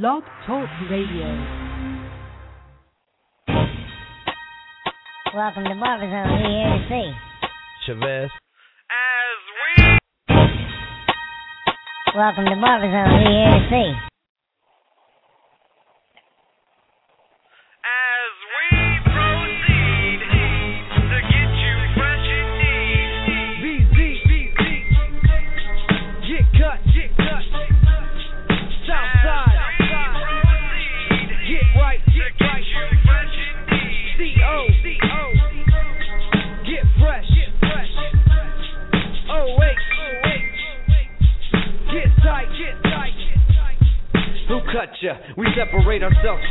Blog Talk Radio. Welcome to Barber Zone. We here to see. Chevez. As we Welcome to Barber Zone. We here to see.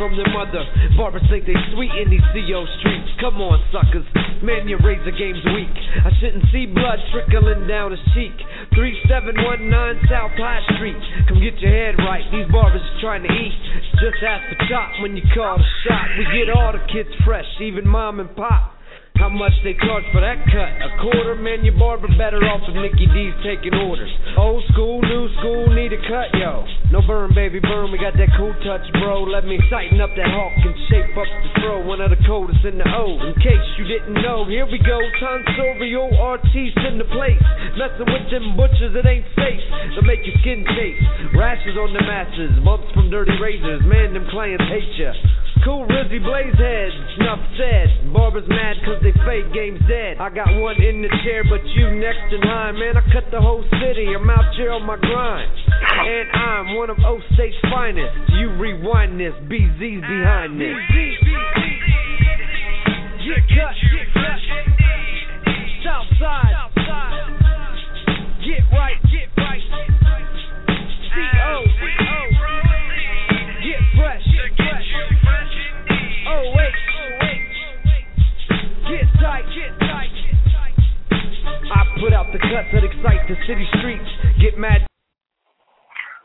From their mother. Barbers think they sweet in these CO streets. Come on, suckers. Man, your razor game's weak. I shouldn't see blood trickling down his cheek. 3719 South High Street. Come get your head right. These barbers are trying to eat. Just ask the cop when you call the shot. We get all the kids fresh, even mom and pop. How much they charge for that cut? A quarter, man, your barber better off with Mickey D's taking orders. Old school, new school, need a cut, yo. No burn, baby, burn, we got that cool touch, bro. Let me tighten up that hawk and shape up the throw. One of the coldest in the O. In case you didn't know, here we go. Tonsorial artiste in the place. Messing with them butchers, it ain't safe. They'll make your skin chase. Rashes on the masses, bumps from dirty razors. Man, them clients hate ya. Cool Rizzy Blaze heads, enough said. Barbers mad cause they fake game's dead. I got one in the chair, but you next in line. Man, I cut the whole city, I'm out here on my grind. And I'm one of O State's finest. You rewind this, BZ's behind this. Get cut, get cut. Southside. Get right, get right. C-O, C-O. I put out the cuts that excite the city streets. Get mad.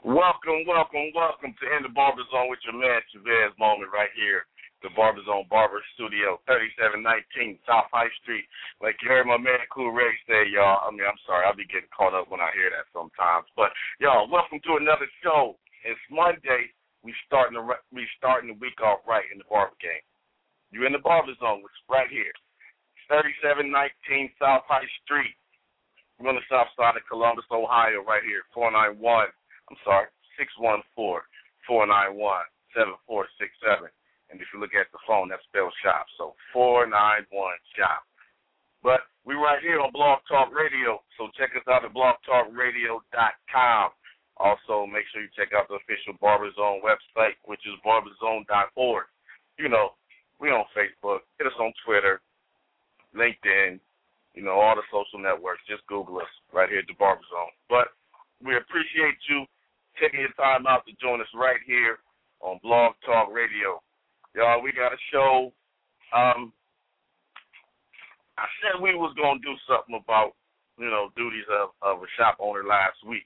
Welcome, welcome, welcome to In the Barber Zone with your man Chevez Moman right here. The Barber Zone Barber Studio, 3719 South High Street. Like you heard my man Cool Ray say, y'all. I mean, I'm sorry, I'll be getting caught up when I hear that sometimes. But y'all, welcome to another show. It's Monday. We starting the we starting the week off right in the barber game. You're in the Barber Zone, which is right here, 3719 South High Street. We're on the south side of Columbus, Ohio, right here, 491. I'm sorry, 614 491 7467. And if you look at the phone, that's spelled shop. So 491 shop. But we're right here on Blog Talk Radio. So check us out at blogtalkradio.com. Also, make sure you check out the official Barber Zone website, which is barberzone.org. You know, we on Facebook. Hit us on Twitter, LinkedIn, you know, all the social networks. Just Google us right here at the Barber Zone. But we appreciate you taking your time out to join us right here on Blog Talk Radio. Y'all, we got a show. Um, I said we was gonna do something about, you know, duties of, of a shop owner last week,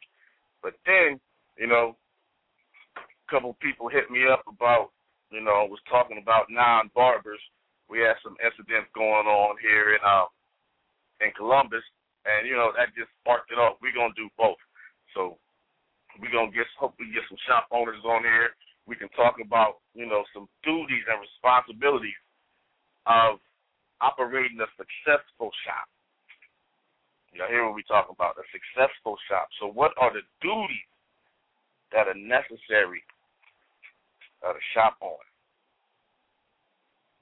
but then, you know, a couple people hit me up about, you know, was talking about non barbers. We had some incidents going on here in uh in Columbus, and you know that just sparked it off. We're gonna do both. So we're gonna get hopefully get some shop owners on here. We can talk about you know some duties and responsibilities of operating a successful shop. Y'all hear what we talking about? A successful shop. So what are the duties that are necessary uh, of a shop owner?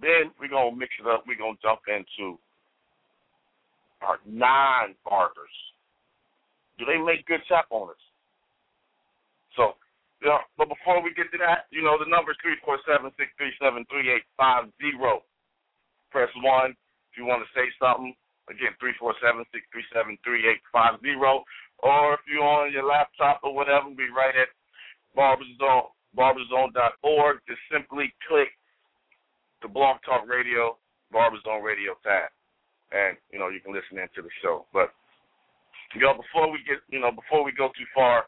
Then we're gonna mix it up. We're gonna jump into our non barbers. Do they make good shop owners? So, you know, but before we get to that, you know, the number is three four seven six three seven three eight five zero. Press one if you want to say something. Again, 347-637-3850. Or if you're on your laptop or whatever, be right at barberzone barberzone.org. Just simply click the Blog Talk Radio Barberzone Radio tab, and you know you can listen into the show. But you know, before we get, you know, before we go too far,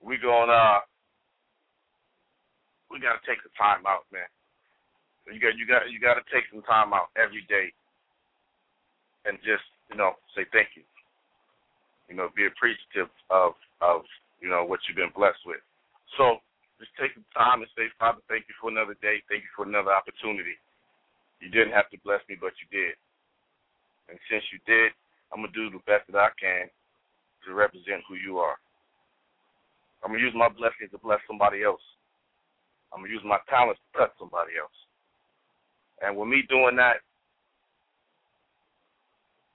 we gonna uh, we gotta take the time out, man. You got you got you got to take some time out every day, and just you know say thank you. You know, be appreciative of of you know what you've been blessed with. So just take the time and say, Father, thank you for another day. Thank you for another opportunity. You didn't have to bless me, but you did. And since you did, I'm to do the best that I can to represent who you are. I'm to use my blessings to bless somebody else. I'm to use my talents to touch somebody else. And with me doing that,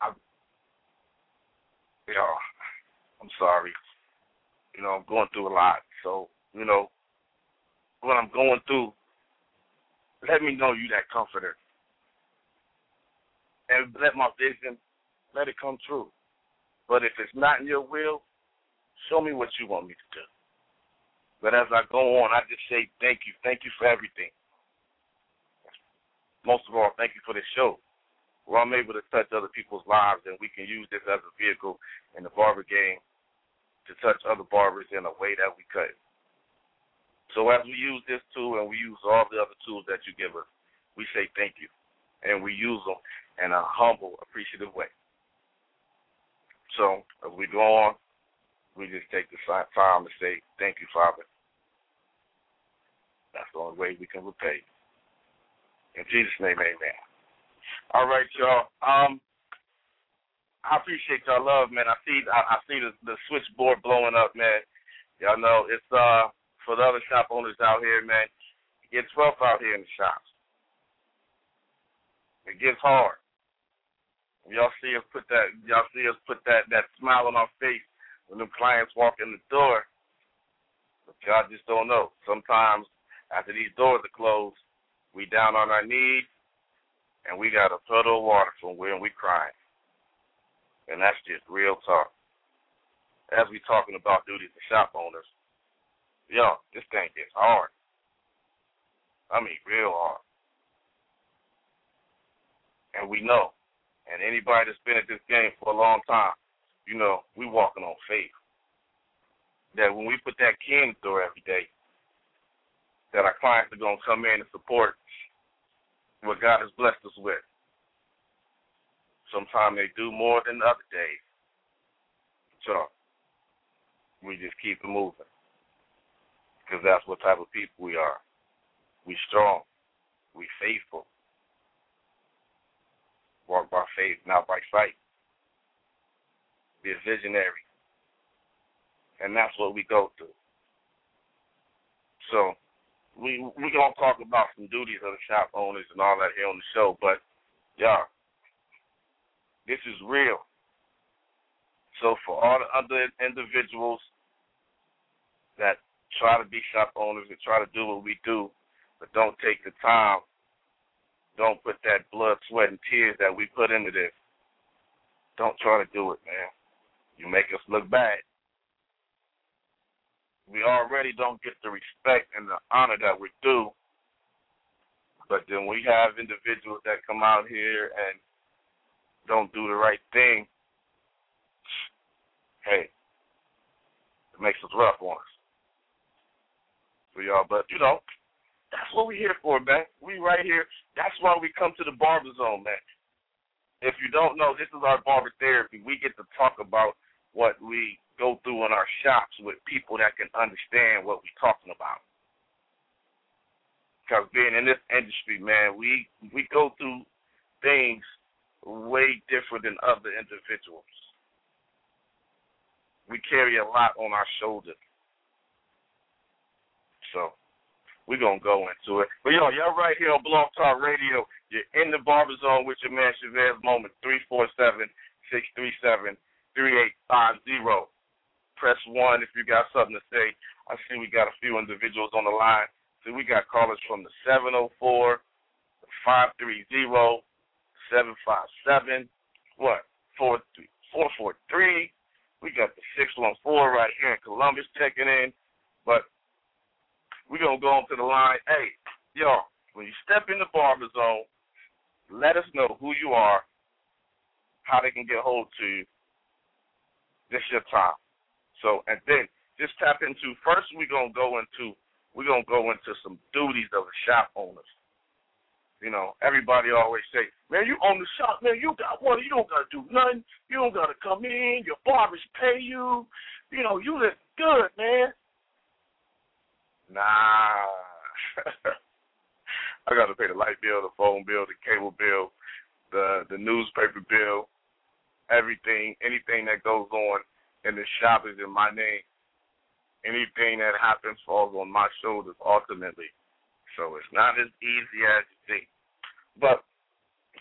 I, know, I'm sorry. You know, I'm going through a lot. So, you know, what I'm going through, let me know you that comforter. And let my vision, let it come true. But if it's not in your will, show me what you want me to do. But as I go on, I just say thank you. Thank you for everything. Most of all, thank you for this show. Where I'm able to touch other people's lives and we can use this as a vehicle in the barber game to touch other barbers in a way that we could. So as we use this tool and we use all the other tools that you give us, we say thank you. And we use them in a humble, appreciative way. So as we go on, we just take the time to say thank you, Father. That's the only way we can repay. In Jesus' name, amen. All right, y'all. Um, I appreciate y'all love, man. I see I, I see the, the switchboard blowing up, man. Y'all know it's uh for the other shop owners out here, man. It gets rough out here in the shops. It gets hard. Y'all see us put that y'all see us put that that smile on our face when them clients walk in the door. But y'all just don't know. Sometimes after these doors are closed, we down on our knees and we got a puddle of water from when we crying. And that's just real talk. As we talking about duties to shop owners, yo, this thing gets hard. I mean, real hard. And we know, and anybody that's been at this game for a long time, you know, we walking on faith. That when we put that key in the door every day, that our clients are to come in and support what God has blessed us with. Sometimes they do more than the other days. So we just keep it moving because that's what type of people we are. We strong. We faithful. Walk by faith, not by sight. Be a visionary. And that's what we go through. So we we gonna talk about some duties of the shop owners and all that here on the show, but yeah, this is real. So for all the other individuals that try to be shop owners and try to do what we do, but don't take the time, don't put that blood, sweat, and tears that we put into this. Don't try to do it, man. You make us look bad. We already don't get the respect and the honor that we're due. But then we have individuals that come out here and don't do the right thing. Hey, it makes us rough on us. For y'all, but you know, that's what we're here for, man. We right here. That's why we come to the barber zone, man. If you don't know, this is our barber therapy. We get to talk about what we go through in our shops with people that can understand what we're talking about. Because being in this industry, man, we we go through things way different than other individuals. We carry a lot on our shoulders. So we're gonna go into it. But yo, y'all right here on Blog Talk Radio. You're in the barber zone with your man Chevez Moman, 347-637-3850. Press one if you got something to say. I see we got a few individuals on the line. So we got callers from the 704, the 530, 757, what, 443. We got the 614 right here in Columbus checking in. But we're going to go on to the line. Hey, y'all, when you step in the barber zone, let us know who you are, how they can get hold to you. This your time. So, and then just tap into, first we're to go into, we're to go into some duties of the shop owners. You know, everybody always say, man, you own the shop, man, you got one, you don't got to do nothing. You don't got to come in. Your barbers pay you. You know, you look good, man. Nah. I got to pay the light bill, the phone bill, the cable bill, the the newspaper bill, everything, anything that goes on in the shop is in my name. Anything that happens falls on my shoulders ultimately. So it's not as easy as you think. But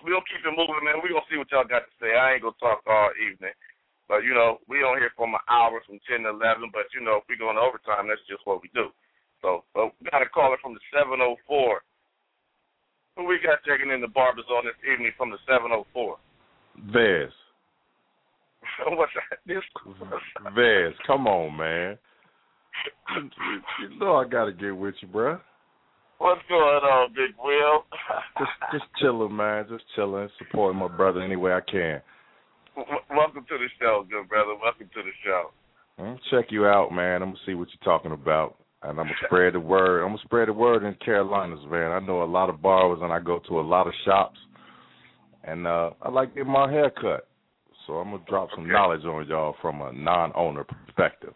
we'll keep it moving, man. We're gonna see what y'all got to say. I ain't gonna talk all evening. But you know, we on here for an hour from ten to eleven, but you know, if we go into overtime, that's just what we do. So but we got a caller from the seven oh four. Who we got checking in the barbers on this evening from the seven oh four? Vez. What's that? This Vez, come on, man. You know I gotta get with you, bruh. What's going on, Big Will? Just just chilling, man. Just chilling, supporting my brother any way I can. W- Welcome to the show, good brother. Welcome to the show. I'm gonna check you out, man. I'm gonna see what you're talking about. And I'm gonna spread the word. I'm gonna spread the word in Carolinas, man. I know a lot of barbers and I go to a lot of shops and uh I like getting my hair cut. So I'm gonna drop some Okay. knowledge on y'all from a non owner perspective.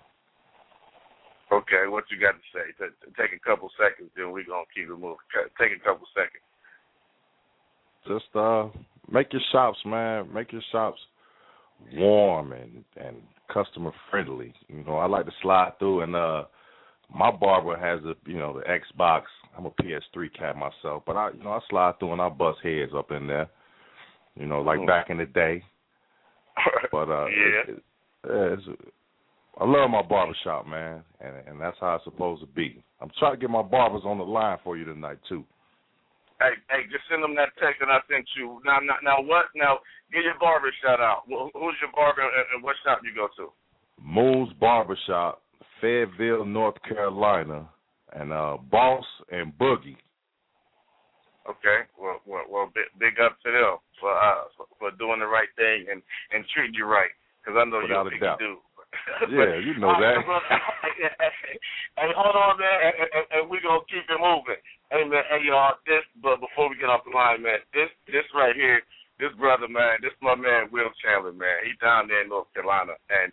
Okay, what you got to say? T- take a couple seconds, then we're gonna keep it moving. Take a couple seconds. Just uh make your shops, man. Make your shops warm and and customer friendly. You know, I like to slide through and uh my barber has a you know, the Xbox. I'm a PS3 cat myself, but I you know, I slide through and I bust heads up in there. You know, like Mhm. back in the day. But uh yeah. it, it, yeah, it's, I love my barbershop, man, and and that's how it's supposed to be. I'm trying to get my barbers on the line for you tonight too. Hey, hey, just send them that text that I sent you. Now, now, now, what? Now, get your barber shout out. Wh- Who's your barber and, and what shop you go to? Moon's Barbershop, Fayetteville, North Carolina, and uh Boss and Boogie. Okay, well, well, well big, big up to them for uh for, for doing the right thing and and treating you right, because I know Without you're a doubt. dude. Yeah, you know that. hey, hold on, man, and, and, and we gonna keep it moving. Hey, man, hey, y'all, this, but before we get off the line, man, this, this right here, this brother, man, this my man, Will Chandler, man. He down there in North Carolina, and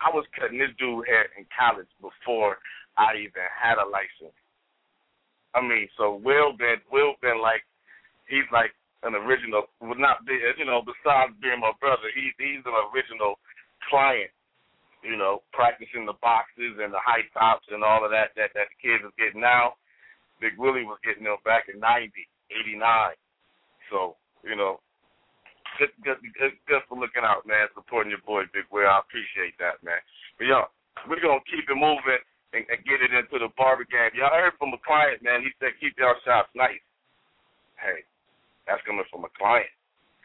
I was cutting this dude hair in college before I even had a license. I mean, so Will been, Will been like, he's like an original, well, not be, you know, besides being my brother, he, he's an original client you know, practicing the boxes and the high tops and all of that that, that the kids are getting now. Big Willie was getting them back in ninety, eighty nine. So, you know, good, good, good, good for looking out, man, supporting your boy Big Will. I appreciate that, man. But yo, we're gonna keep it moving and, and get it into the barber game. Y'all heard from a client, man. He said keep y'all shops nice. Hey, that's coming from a client.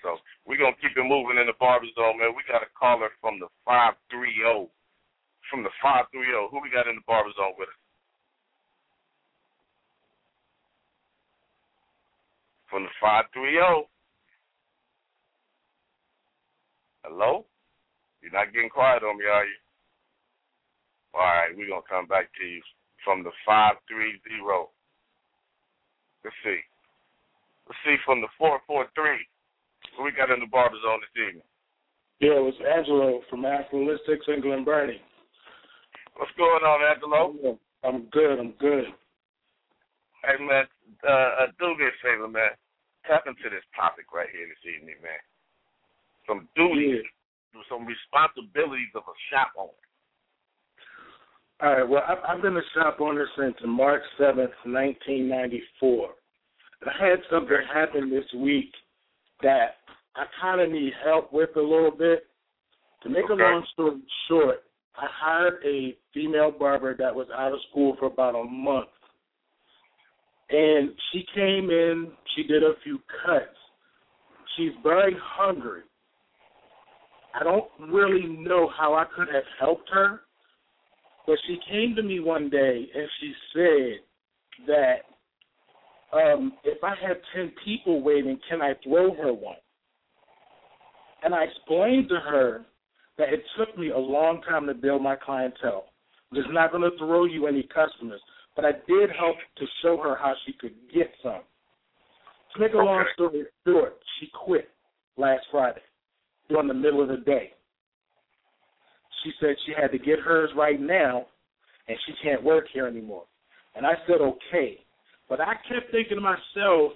So we're gonna keep it moving in the barber zone, man. We got a caller from the five three zero. From the five three zero. Who we got in the barber zone with us? From the five three zero. Hello? You're not getting quiet on me, are you? All right, we're gonna come back to you from the five three zero. Let's see. Let's see from the four four three. Who we got in the barber zone this evening? Yeah, it's Angelo from Afrolistics in Glen Burnie. What's going on, Angelo? I'm good. I'm good. Hey man, uh, uh, do me a favor, man. Tap into this topic right here this evening, man. Some duties, some responsibilities of a shop owner. All right. Well, I've, I've been a shop owner since March seventh, nineteen ninety four. I had something happen this week that I kind of need help with a little bit. To make Okay. a long story short, I hired a female barber that was out of school for about a month. And she came in, she did a few cuts. She's very hungry. I don't really know how I could have helped her, but she came to me one day and she said that um, if I had 10 people waiting, can I throw her one? And I explained to her that it took me a long time to build my clientele. I'm just not going to throw you any customers, but I did help to show her how she could get some. To make a long story short, she quit last Friday during the middle of the day. She said she had to get hers right now, and she can't work here anymore. and I said okay. But I kept thinking to myself,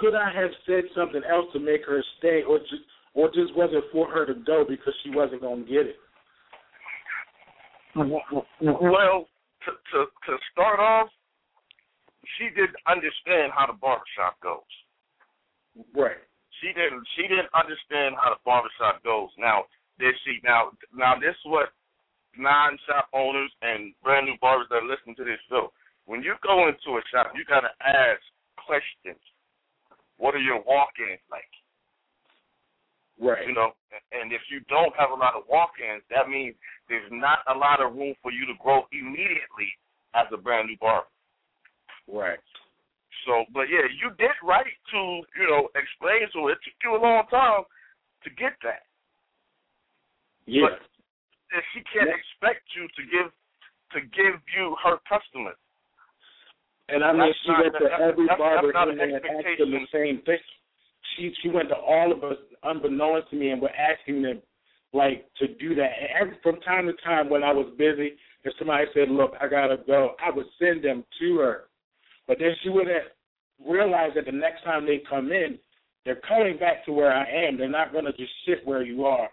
could I have said something else to make her stay, or just or just wasn't for her to go because she wasn't gonna get it? Well, to to to start off, she didn't understand how the barbershop goes. Right. She didn't she didn't understand how the barbershop goes. Now did she now now this is what non shop owners and brand new barbers that listen to this show. When you go into a shop, you gotta ask questions. What are your walk ins like? Right. You know, and if you don't have a lot of walk ins, that means there's not a lot of room for you to grow immediately as a brand new barber. Right. So, but yeah, you did right to, you know, explain to her. It took you a long time to get that. Yeah. But and she can't expect you to give to give you her customers. And I mean, That's she not- went to every that's- barber that's in there and asked them the same thing. She she went to all of us, unbeknownst to me, and were asking them like to do that. And every, from time to time, when I was busy, if somebody said, "Look, I gotta go," I would send them to her. But then she would have realized that the next time they come in, they're coming back to where I am. They're not gonna just sit where you are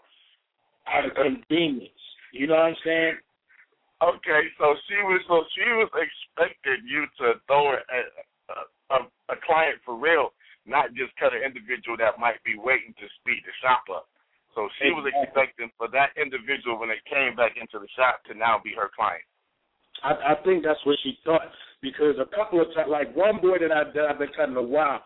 out of convenience. You know what I'm saying? Okay, so she was so she was expecting you to throw her a, a, uh, um, a client for real, not just cut an individual that might be waiting to speed the shop up. So she was expecting for that individual when they came back into the shop to now be her client. I, I think that's what she thought because a couple of times, like one boy that, I, that I've been cutting a while,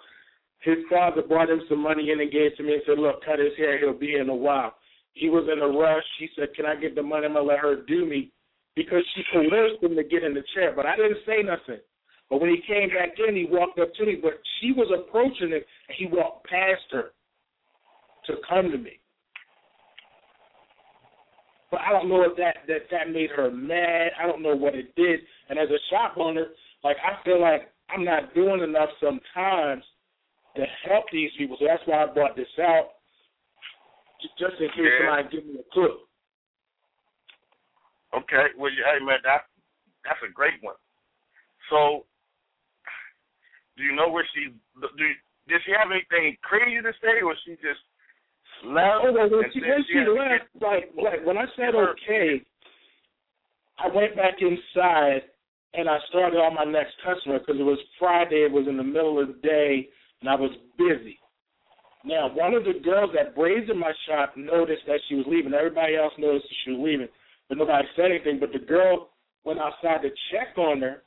his father brought him some money in and gave it to me and said, "Look, cut his hair. He'll be in a while." He was in a rush. He said, "Can I get the money? I'm gonna let her do me," because she coerced him to get in the chair. But I didn't say nothing. But when he came back in, he walked up to me, but she was approaching him, and he walked past her to come to me. But I don't know if that that that made her mad. I don't know what it did. And as a shop owner, like I feel like I'm not doing enough sometimes to help these people. So that's why I brought this out, just in case Yeah. somebody give me a clue. Okay, well, you, hey man, that that's a great one. So, do you know where she? Do did she have anything crazy to say, or she just left? Oh, well, when she, when she she left, like, like when I said okay, I went back inside and I started on my next customer because it was Friday. It was in the middle of the day and I was busy. Now, one of the girls that braids in my shop noticed that she was leaving. Everybody else noticed that she was leaving, but nobody said anything. But the girl went outside to check on her.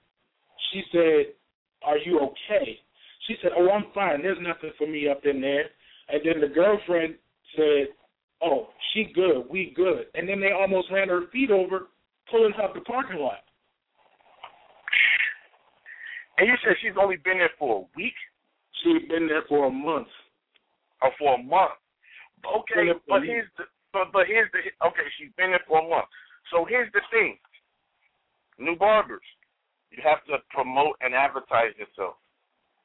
She said, "Are you okay?" She said, "Oh, I'm fine. There's nothing for me up in there." And then the girlfriend said, "Oh, she good. We good." And then they almost ran her feet over, pulling her up the parking lot. And you said she's only been there for a week She'd been there for a month. Or for a month. Okay, Been there for a but here's the but but here's the okay. She's been there for a month. So here's the thing. New barbers, you have to promote and advertise yourself.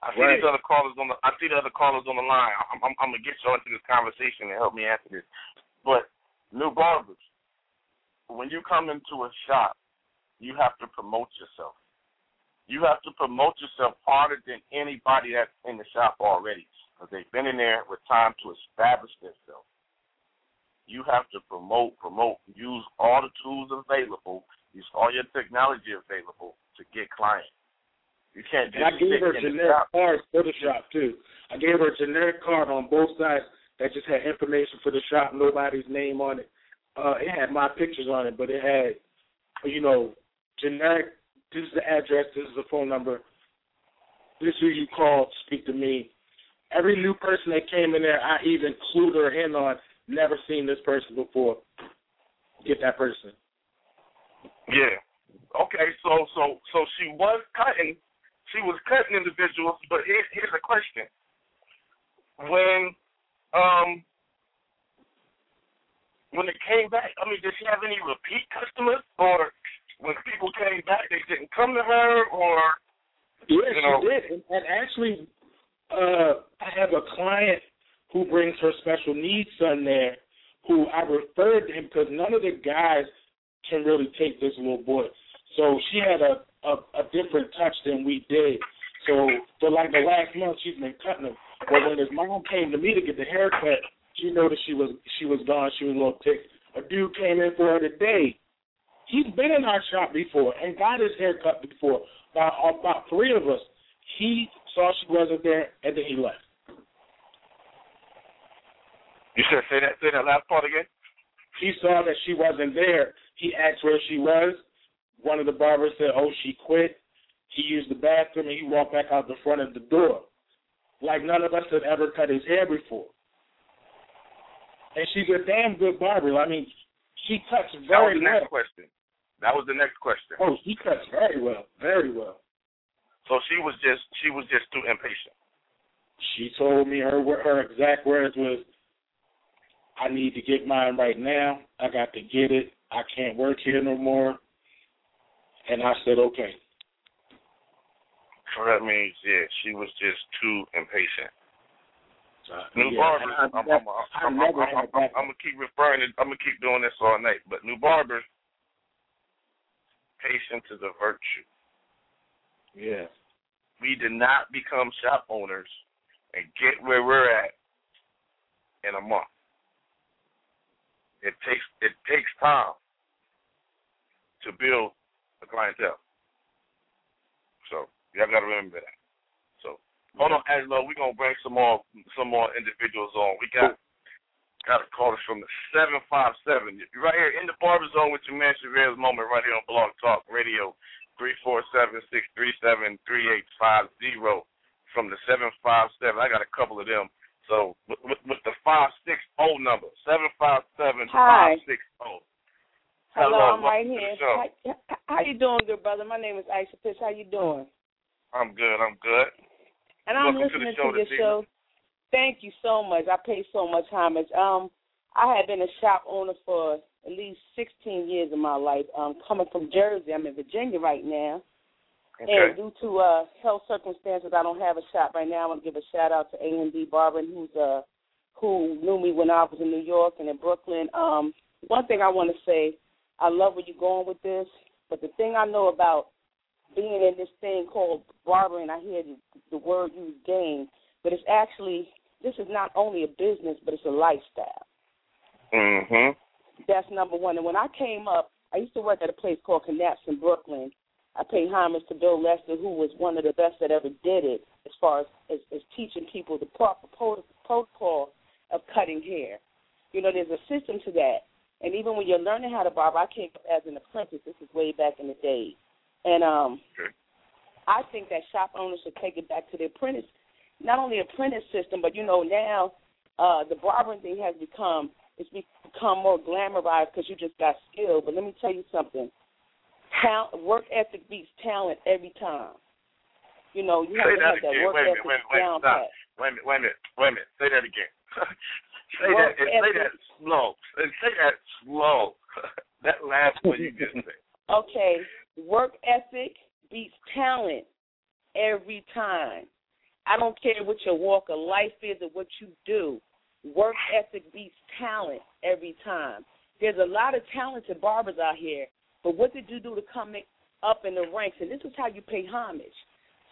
I see Right. these other callers on the. I see the other callers on the line. I'm, I'm, I'm gonna get you into this conversation and help me answer this. But new barbers, when you come into a shop, you have to promote yourself. You have to promote yourself harder than anybody that's in the shop already, because they've been in there with time to establish themselves. You have to promote, promote, use all the tools available, use all your technology available to get clients. You can't just And I gave her generic cards for the shop too. I gave her a generic card on both sides that just had information for the shop, nobody's name on it. Uh, it had my pictures on it, but it had, you know, generic. This is the address. This is the phone number. This is who you call. Speak to me. Every new person that came in there, I even clued her in on. Never seen this person before. Get that person. Yeah. Okay, so so so she was cutting, she was cutting individuals, but here, here's a question: When um when it came back, I mean, did she have any repeat customers, or when people came back, they didn't come to her, or Yeah, You know- she did. And, and actually, uh, I have a client who brings her special needs son there, who I referred to him because none of the guys can really take this little boy. So she had a, a, a different touch than we did. So for like the last month, she's been cutting them. But when his mom came to me to get the haircut, she noticed she was she was gone. She was a little ticked. A dude came in for her today. He's been in our shop before and got his hair cut before. About about three of us. He saw she wasn't there and then he left. You said say that say that last part again. He saw that she wasn't there. He asked where she was. One of the barbers said, "Oh, she quit." He used the bathroom and he walked back out the front of the door, like none of us had ever cut his hair before. And she's a damn good barber. I mean, she cuts very well. That was the well. next question. That was the next question. Oh, she cuts very well, very well. So she was just she was just too impatient. She told me her her exact words was, "I need to get mine right now. I got to get it. I can't work here no more." And I said, "Okay." So that means yeah, she was just too impatient. So, New yeah, barbers. and I, I'm, I'm, I, I'm, I'm, I'm, I'm. I'm gonna keep referring to. I'm gonna keep doing this all night. But new barbers, patience is a virtue. Yeah. We did not become shop owners and get where we're at in a month. It takes it takes time to build a clientele. So y'all gotta remember that. So hold on, Angelo, we're gonna bring some more some more individuals on. We got got a caller from the seven five seven. You're right here in the barber zone with your man Chevez Moman right here on Blog Talk Radio. Three four seven six three seven three eight five zero from the seven five seven. I got a couple of them. So with, with, with the five six zero number seven five seven Hi. five six oh. zero. Hello, I'm right here. How, how you doing, good brother? My name is Aisha Fish. How you doing? I'm good. I'm good. And I'm Welcome to the listening show to your show. Thank you so much. I pay so much homage. Um, I have been a shop owner for at least 16 years of my life. Um, coming from Jersey, I'm in Virginia right now. Okay. And due to uh, health circumstances, I don't have a shop right now. I want to give a shout out to A and D Barbering, who's uh, who knew me when I was in New York and in Brooklyn. Um, one thing I want to say, I love where you're going with this, but the thing I know about being in this thing called barbering, I hear the, the word used game, but it's actually this is not only a business, but it's a lifestyle. Mhm. That's number one. And when I came up, I used to work at a place called Knapp's in Brooklyn. I pay homage to Bill Lester, who was one of the best that ever did it, as far as, as, as teaching people the proper protocol of cutting hair. You know, there's a system to that. And even when you're learning how to barber, I came up as an apprentice. This is way back in the day. And um, Okay. I think that shop owners should take it back to the apprentice, not only apprentice system, but you know now uh, the barbering thing has become it's become more glamorized because you just got skill. But let me tell you something: talent, work ethic beats talent every time. You know, you have Say to that have that again. work Wait ethic minute. Wait, wait, down stop. pat. Wait a minute. Wait a minute. Wait a minute. Say that again. say Work that. and Say that slow. Say that slow. that last one you just said. Okay, work ethic beats talent every time. I don't care what your walk of life is or what you do. Work ethic beats talent every time. There's a lot of talented barbers out here, but what did you do to come up in the ranks? And this is how you pay homage.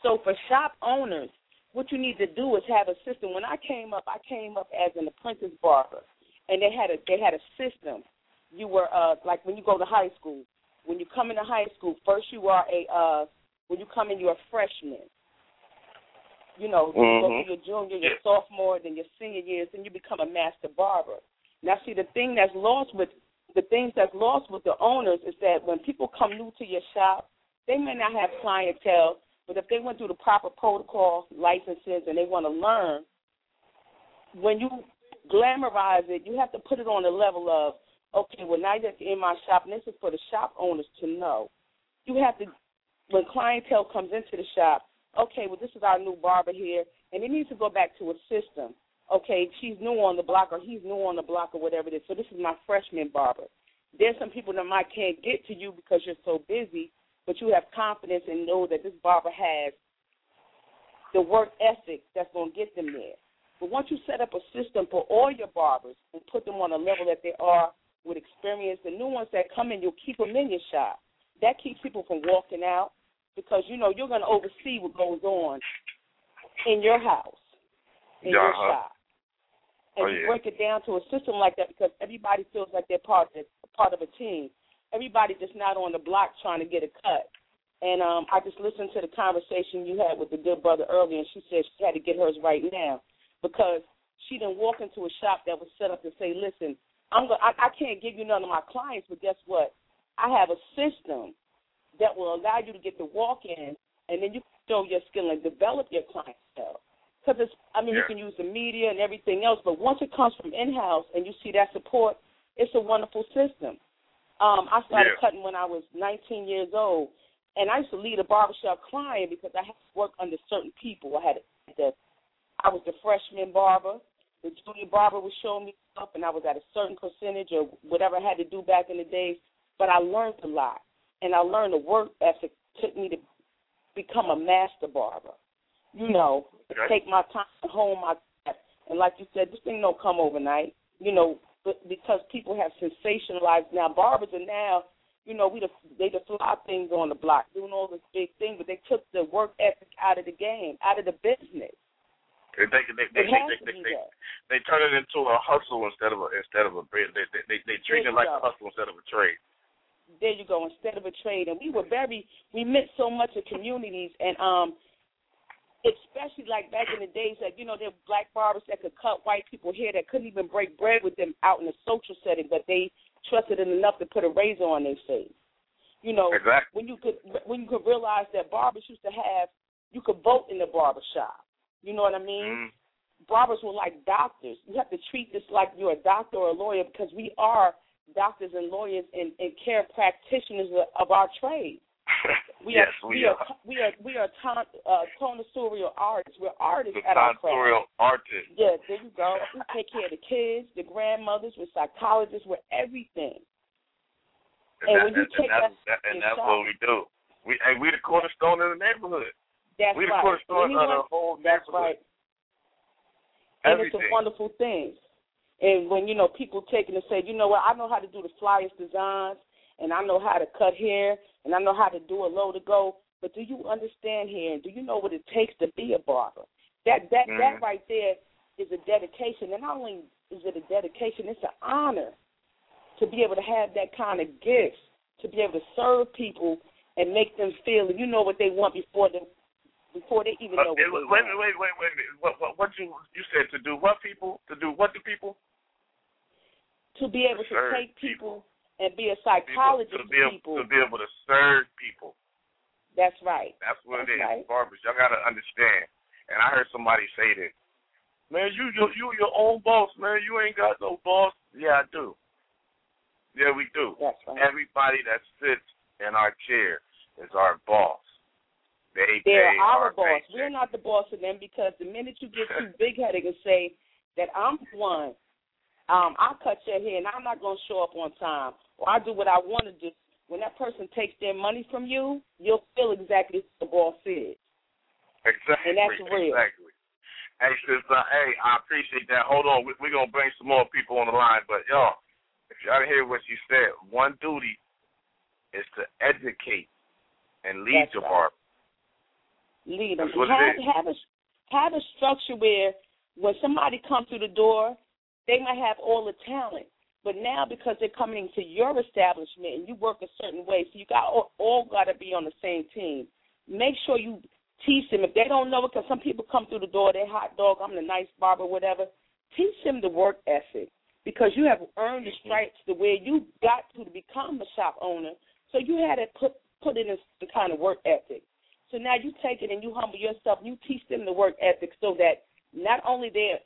So for shop owners, what you need to do is have a system. When I came up, I came up as an apprentice barber, and they had a they had a system. You were uh like when you go to high school. When you come into high school, first you are a uh when you come in you're a freshman. You know, you go Mhm. through your junior, your Yeah. sophomore, then your senior years, then you become a master barber. Now see the thing that's lost with the things that's lost with the owners is that when people come new to your shop, they may not have clientele, but if they went through the proper protocol, licenses, and they want to learn, when you glamorize it, you have to put it on the level of, okay, well now you're in my shop, and this is for the shop owners to know. You have to, when clientele comes into the shop, okay, well this is our new barber here, and it needs to go back to a system. Okay, she's new on the block, or he's new on the block, or whatever it is. So this is my freshman barber. There's some people that might can't get to you because you're so busy, but you have confidence and know that this barber has the work ethic that's going to get them there. But once you set up a system for all your barbers and put them on a level that they are with experience, the new ones that come in, you'll keep them in your shop. That keeps people from walking out. Because you know you're going to oversee what goes on in your house, in Yeah, your uh-huh. shop, and Oh, you yeah. break it down to a system like that because everybody feels like they're part of part of a team. Everybody just not on the block trying to get a cut. And um, I just listened to the conversation you had with the good brother earlier, and she said she had to get hers right now because she didn't walk into a shop that was set up to say, "Listen, I'm go- I, I can't give you none of my clients, but guess what? I have a system that will allow you to get the walk in, and then you can show your skill and develop your clientele. Because it's, I mean, you can use the media and everything else, but once it comes from in house and you see that support, it's a wonderful system. Um, I started Yeah. cutting when I was 19 years old, and I used to lead a barbershop client because I had to work under certain people. I had the, I was the freshman barber. The junior barber was showing me stuff, and I was at a certain percentage or whatever I had to do back in the days. But I learned a lot, and I learned the work ethic took me to become a master barber. You know, Okay. take my time to hone my craft. And like you said, this thing don't come overnight. You know, but because people have sensationalized now, barbers are now, you know, we the, they the fly things on the block, doing all this big thing, but they took the work ethic out of the game, out of the business. They they they they, they, they, they, they turn it into a hustle instead of a instead of a they they they, they treat it like a hustle instead of a trade. There you go instead of a trade and we were very we meant so much to communities and um especially like back in the days that you know there were black barbers that could cut white people hair that couldn't even break bread with them out in a social setting but they trusted them enough to put a razor on their face you know Exactly. when you could when you could realize that barbers used to have you could vote in the barber shop you know what i mean Mm. barbers were like doctors. You have to treat this like you're a doctor or a lawyer because we are doctors and lawyers and, and care practitioners of our trade. We yes, are, we, we are. are we are we are ton, uh, artists. We're artists The at our craft. tonsorial artist. Yeah, there you go. We take care of the kids, the grandmothers, we're psychologists, we're everything. And that, when you and, take that's, that and that's shop- what we do. We hey, we the cornerstone of the neighborhood. That's we the right. cornerstone of the Anyone- whole That's neighborhood. right. and it's a wonderful thing. And when you know people taking it and say, you know what, I know how to do the flyers designs, and I know how to cut hair, and I know how to do a low to go. But do you understand here? And do you know what it takes to be a barber? That that Mhm. that right there is a dedication, and not only is it a dedication, it's an honor to be able to have that kind of gift, to be able to serve people and make them feel you know what they want before they before they even know Uh, what they wait, want. wait, wait, wait, wait. What, what, what you you said to do? What people to do? What to people? To be able to take people and be a psychologist to be able, people. to be able to serve people. That's right. That's what That's it is, right. barbers. Y'all gotta understand. And I heard somebody say that, man, you you you your own boss, man. You ain't got no boss. Yeah, I do. Yeah, we do. That's right. Everybody that sits in our chair is our boss. They They're pay our boss. paycheck. We're not the boss of them because the minute you get too big headed and say that I'm one, um, I'll cut your hair and I'm not gonna show up on time or I do what I want to do. When that person takes their money from you, you'll feel exactly what the boss is. Exactly. And that's real. Exactly. Hey, sister. Hey, I appreciate that. Hold on. We- We're going to bring some more people on the line. But, y'all, if y'all hear what she said, one duty is to educate and lead That's your right. barber. lead them. That's what it have, have a have a structure where when somebody comes through the door, they might have all the talent, but now because they're coming into your establishment and you work a certain way, so you got all, all got to be on the same team. Make sure you teach them if they don't know it, because some people come through the door, they're hot dog, I'm the nice barber, whatever. Teach them the work ethic because you have earned the mm-hmm. stripes the way you got to to become a shop owner. So you had to put put in the kind of work ethic. So now you take it and you humble yourself. You teach them the work ethic so that not only they're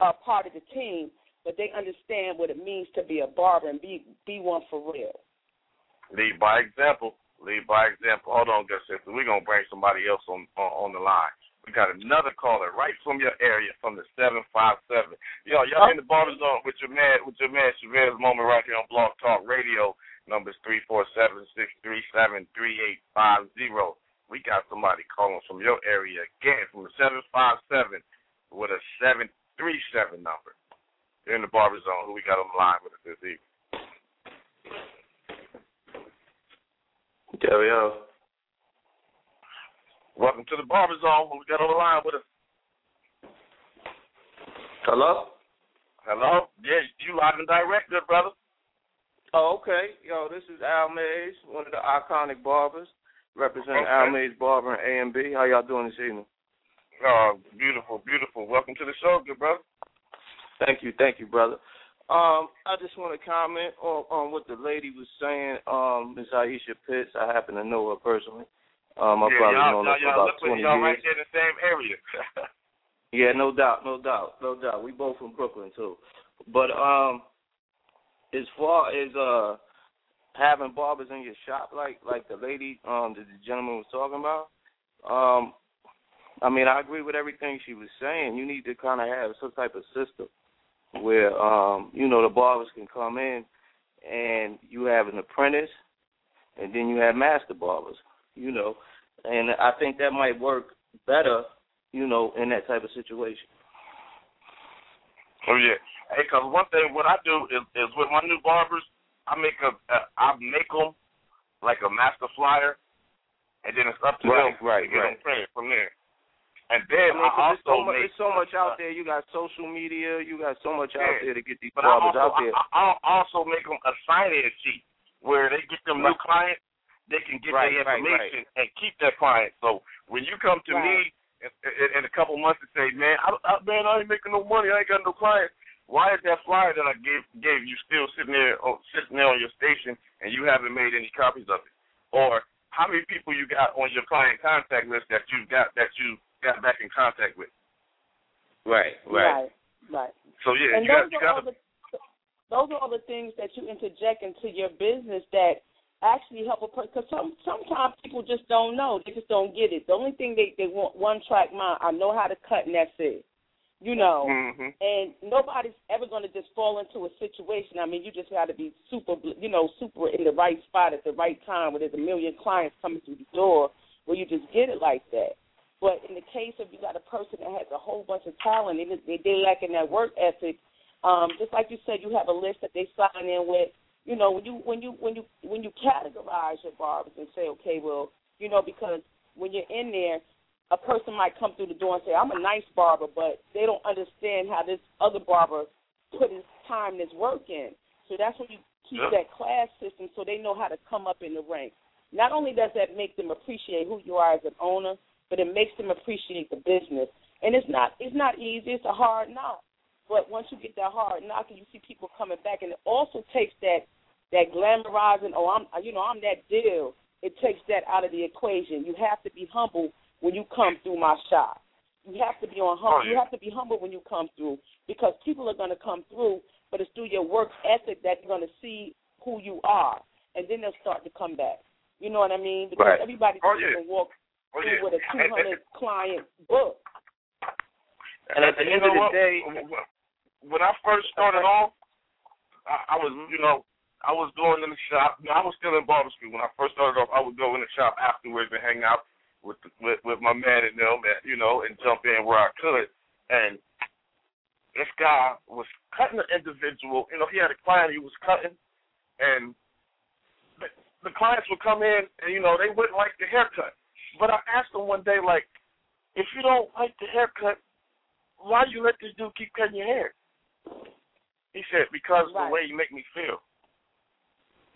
a part of the team, but they understand what it means to be a barber and be be one for real. Lead by example. Lead by example. Hold on, good sister. We're to bring somebody else on, on on the line. We got another caller right from your area from the 757. Yo, y'all in the barber zone with your man, with your man Chevez Moman right here on Blog Talk Radio. Numbers 347-637-3850. We got somebody calling from your area again from the 757 with a 737 number. You're in the barber zone. Who we got on the line with us this evening? Yo, yo. Welcome to the Barber Zone. Who we got on the line with us? Hello? Hello? Yeah, you live and direct, good brother. Oh, okay. Yo, this is Al Mays, one of the iconic barbers, representing Okay. Al Mays Barber and A and B. How y'all doing this evening? Oh, beautiful, beautiful. Welcome to the show, good brother. Thank you, thank you, brother. Um, I just want to comment on, on what the lady was saying. Um, Miss Aisha Pitts, I happen to know her personally. Um, I've yeah, probably y'all, known her y'all, for y'all, about look like 20 y'all years. right there in the same area. Yeah, no doubt, no doubt, no doubt. We both from Brooklyn too. But um as far as uh having barbers in your shop like like the lady um that the gentleman was talking about, um I mean I agree with everything she was saying. You need to kinda have some type of system where um, you know, the barbers can come in and you have an apprentice and then you have master barbers, you know. And I think that might work better you know, in that type of situation. Oh yeah. Hey, cause one thing what I do is, is with my new barbers, I make a, a I make them like a master flyer, and then it's up to Right, them right, to get right. them printed from there. And I then mean, I, also there's so much, make so much out uh, there. You got social media. You got so much out there to get these But I also out there. I, I I also make them a sign-in sheet where they get them new Right. clients, they can get Right, their right, information and keep that client. So when you come to me in, in, in a couple months and say, man, I, I, man, I ain't making no money, I ain't got no clients. Why is that flyer that I gave gave you still sitting there oh, sitting there on your station and you haven't made any copies of it? Or how many people you got on your client contact list that you've got that you got back in contact with? Right, Right, right. So yeah, and you got those you are got all the those are all the things that you interject into your business that actually help a person. Because some sometimes people just don't know; they just don't get it. The only thing they they want one track mind. I know how to cut, and that's it. You know, hmm and nobody's ever going to just fall into a situation. I mean, you just got to be super, you know, super in the right spot at the right time where there's a million clients coming through the door where you just get it like that. But in the case of you got a person that has a whole bunch of talent and they they lacking that work ethic, um, just like you said, you have a list that they sign in with. You know, when you when you when you when you categorize your barbers and say, okay, well, you know, because when you're in there, a person might come through the door and say, I'm a nice barber, but they don't understand how this other barber put his time and his work in. So that's when you keep Yeah. that class system so they know how to come up in the ranks. Not only does that make them appreciate who you are as an owner, but it makes them appreciate the business. And it's not it's not easy, it's a hard knock. But once you get that hard knock and you see people coming back and it also takes that that glamorizing, oh I'm you know, I'm that deal. It takes that out of the equation. You have to be humble when you come through my shop. You have to be on humble. You have to be humble when you come through because people are going to come through, but it's through your work ethic that they're going to see who you are, and then they'll start to come back. You know what I mean? Because Right. everybody Oh, yeah. even walk Oh, yeah. with a 200 client book. And at the you end of the what? day- when I first started off, I, I was, mm-hmm. you know, I was going in the shop. I was still in barber school when I first started off. I would go in the shop afterwards and hang out with the, with, with my man and them, and, you know, and jump in where I could. And this guy was cutting an individual. You know, he had a client he was cutting, and the, the clients would come in, and you know, they wouldn't like the haircut. But I asked him one day, like, if you don't like the haircut, why you let this dude keep cutting your hair? He said, because Right. the way you make me feel.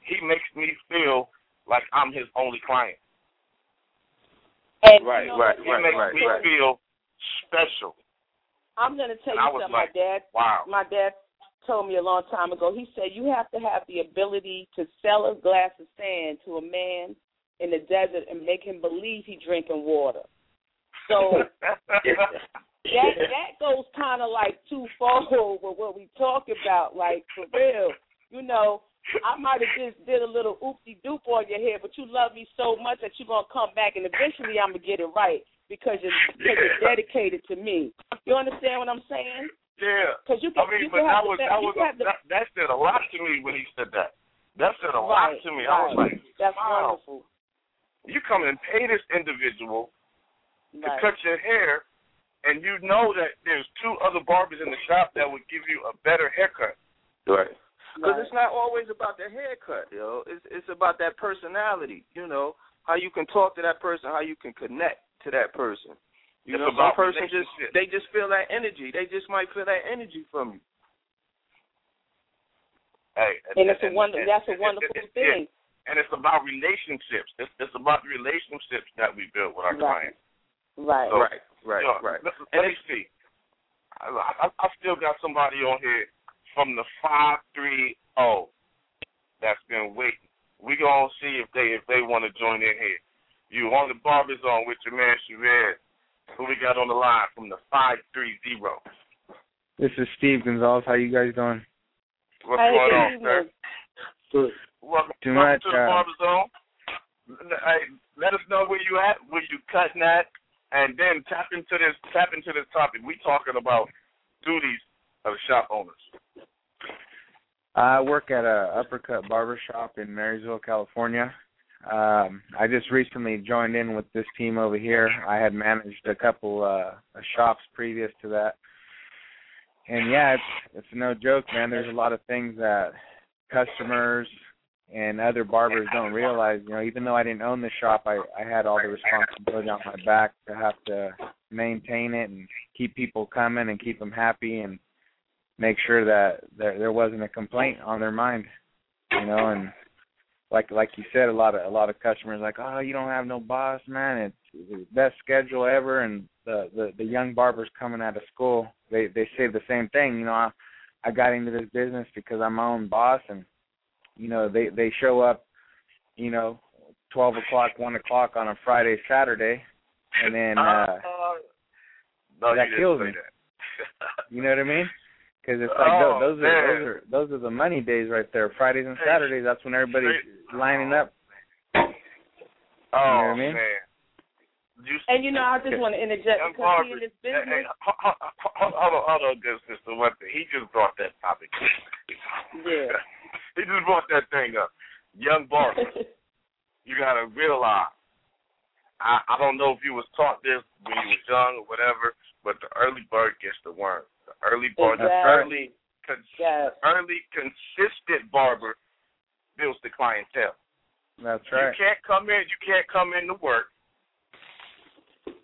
He makes me feel like I'm his only client. And Right, you know right, what? He right, makes right, me right. feel special. I'm going to tell And you something. like, my dad, Wow. my dad told me a long time ago. He said you have to have the ability to sell a glass of sand to a man in the desert and make him believe he's drinking water. So that that goes kind of like twofold with what we talk about. Like for real, you know, I might have just did a little oopsie doop on your head, but you love me so much that you're gonna come back, and eventually I'm gonna get it right because you're because you're dedicated to me. You understand what I'm saying? yeah. Because you can, I mean, you but that was that was have the, that, that said a lot to me when he said that. That said a right, lot to me. right. I was like, that's wow. wonderful. You come and pay this individual to cut your hair, and you know that there's two other barbers in the shop that would give you a better haircut. Right. Because Right. it's not always about the haircut, yo. It's it's about that personality, you know, how you can talk to that person, how you can connect. to that person. You It's know, some person just they just feel that energy. They just might feel that energy from you. Hey, And it's a wonder. That's a it- it- wonderful it- it- thing. And it's about relationships. It's, it's about the relationships that we build with our Right. clients. Right. So, right, right, you know, right. Let, And let me see. I, I, I still got somebody on here from the five three zero that's been waiting. We gonna see if they if they want to join in here. You on the barber on with your man Chevez. Who we got on the line from the five three zero? This is Steve Gonzalez. How you guys doing? What's Hey, going on, evening. sir? Good. Welcome, Too welcome much, to the uh, barber zone. Hey, let us know where you at, where you cutting at, and then tap into this tap into this topic. We talking about duties of shop owners. I work at a uppercut barber shop in Marysville, California. Um, I just recently joined in with this team over here. I had managed a couple uh shops previous to that. And yeah, it's it's no joke, man. There's a lot of things that customers and other barbers don't realize. You know, even though I didn't own the shop, I I had all the responsibility on my back to have to maintain it and keep people coming and keep them happy and make sure that there there wasn't a complaint on their mind. You know, and like like you said, a lot of a lot of customers like, oh, you don't have no boss, man. It's the best schedule ever, and the the the young barbers coming out of school, they they say the same thing. You know, I I got into this business because I'm my own boss, and you know they they show up, you know, twelve o'clock, one o'clock on a Friday, Saturday, and then uh no, that kills me. that. you know what I mean? Because it's like Oh, those, those are those are those are the money days right there. Fridays and Saturdays, that's when everybody's lining up. Oh You know what I mean? man. You, And you know, I just want to interject young because he in barbers. this Hey, hey, business. ho- ho- ho- ho- hold on, hold on, good sister. One thing. He just brought that topic. Yeah. he just brought that thing up. Young barbers. you gotta realize. I I don't know if you was taught this when you was young or whatever, but the early bird gets the worm. The early bird, the early, cons- yes. early consistent barber builds the clientele. That's right. You can't come in. You can't come in to work.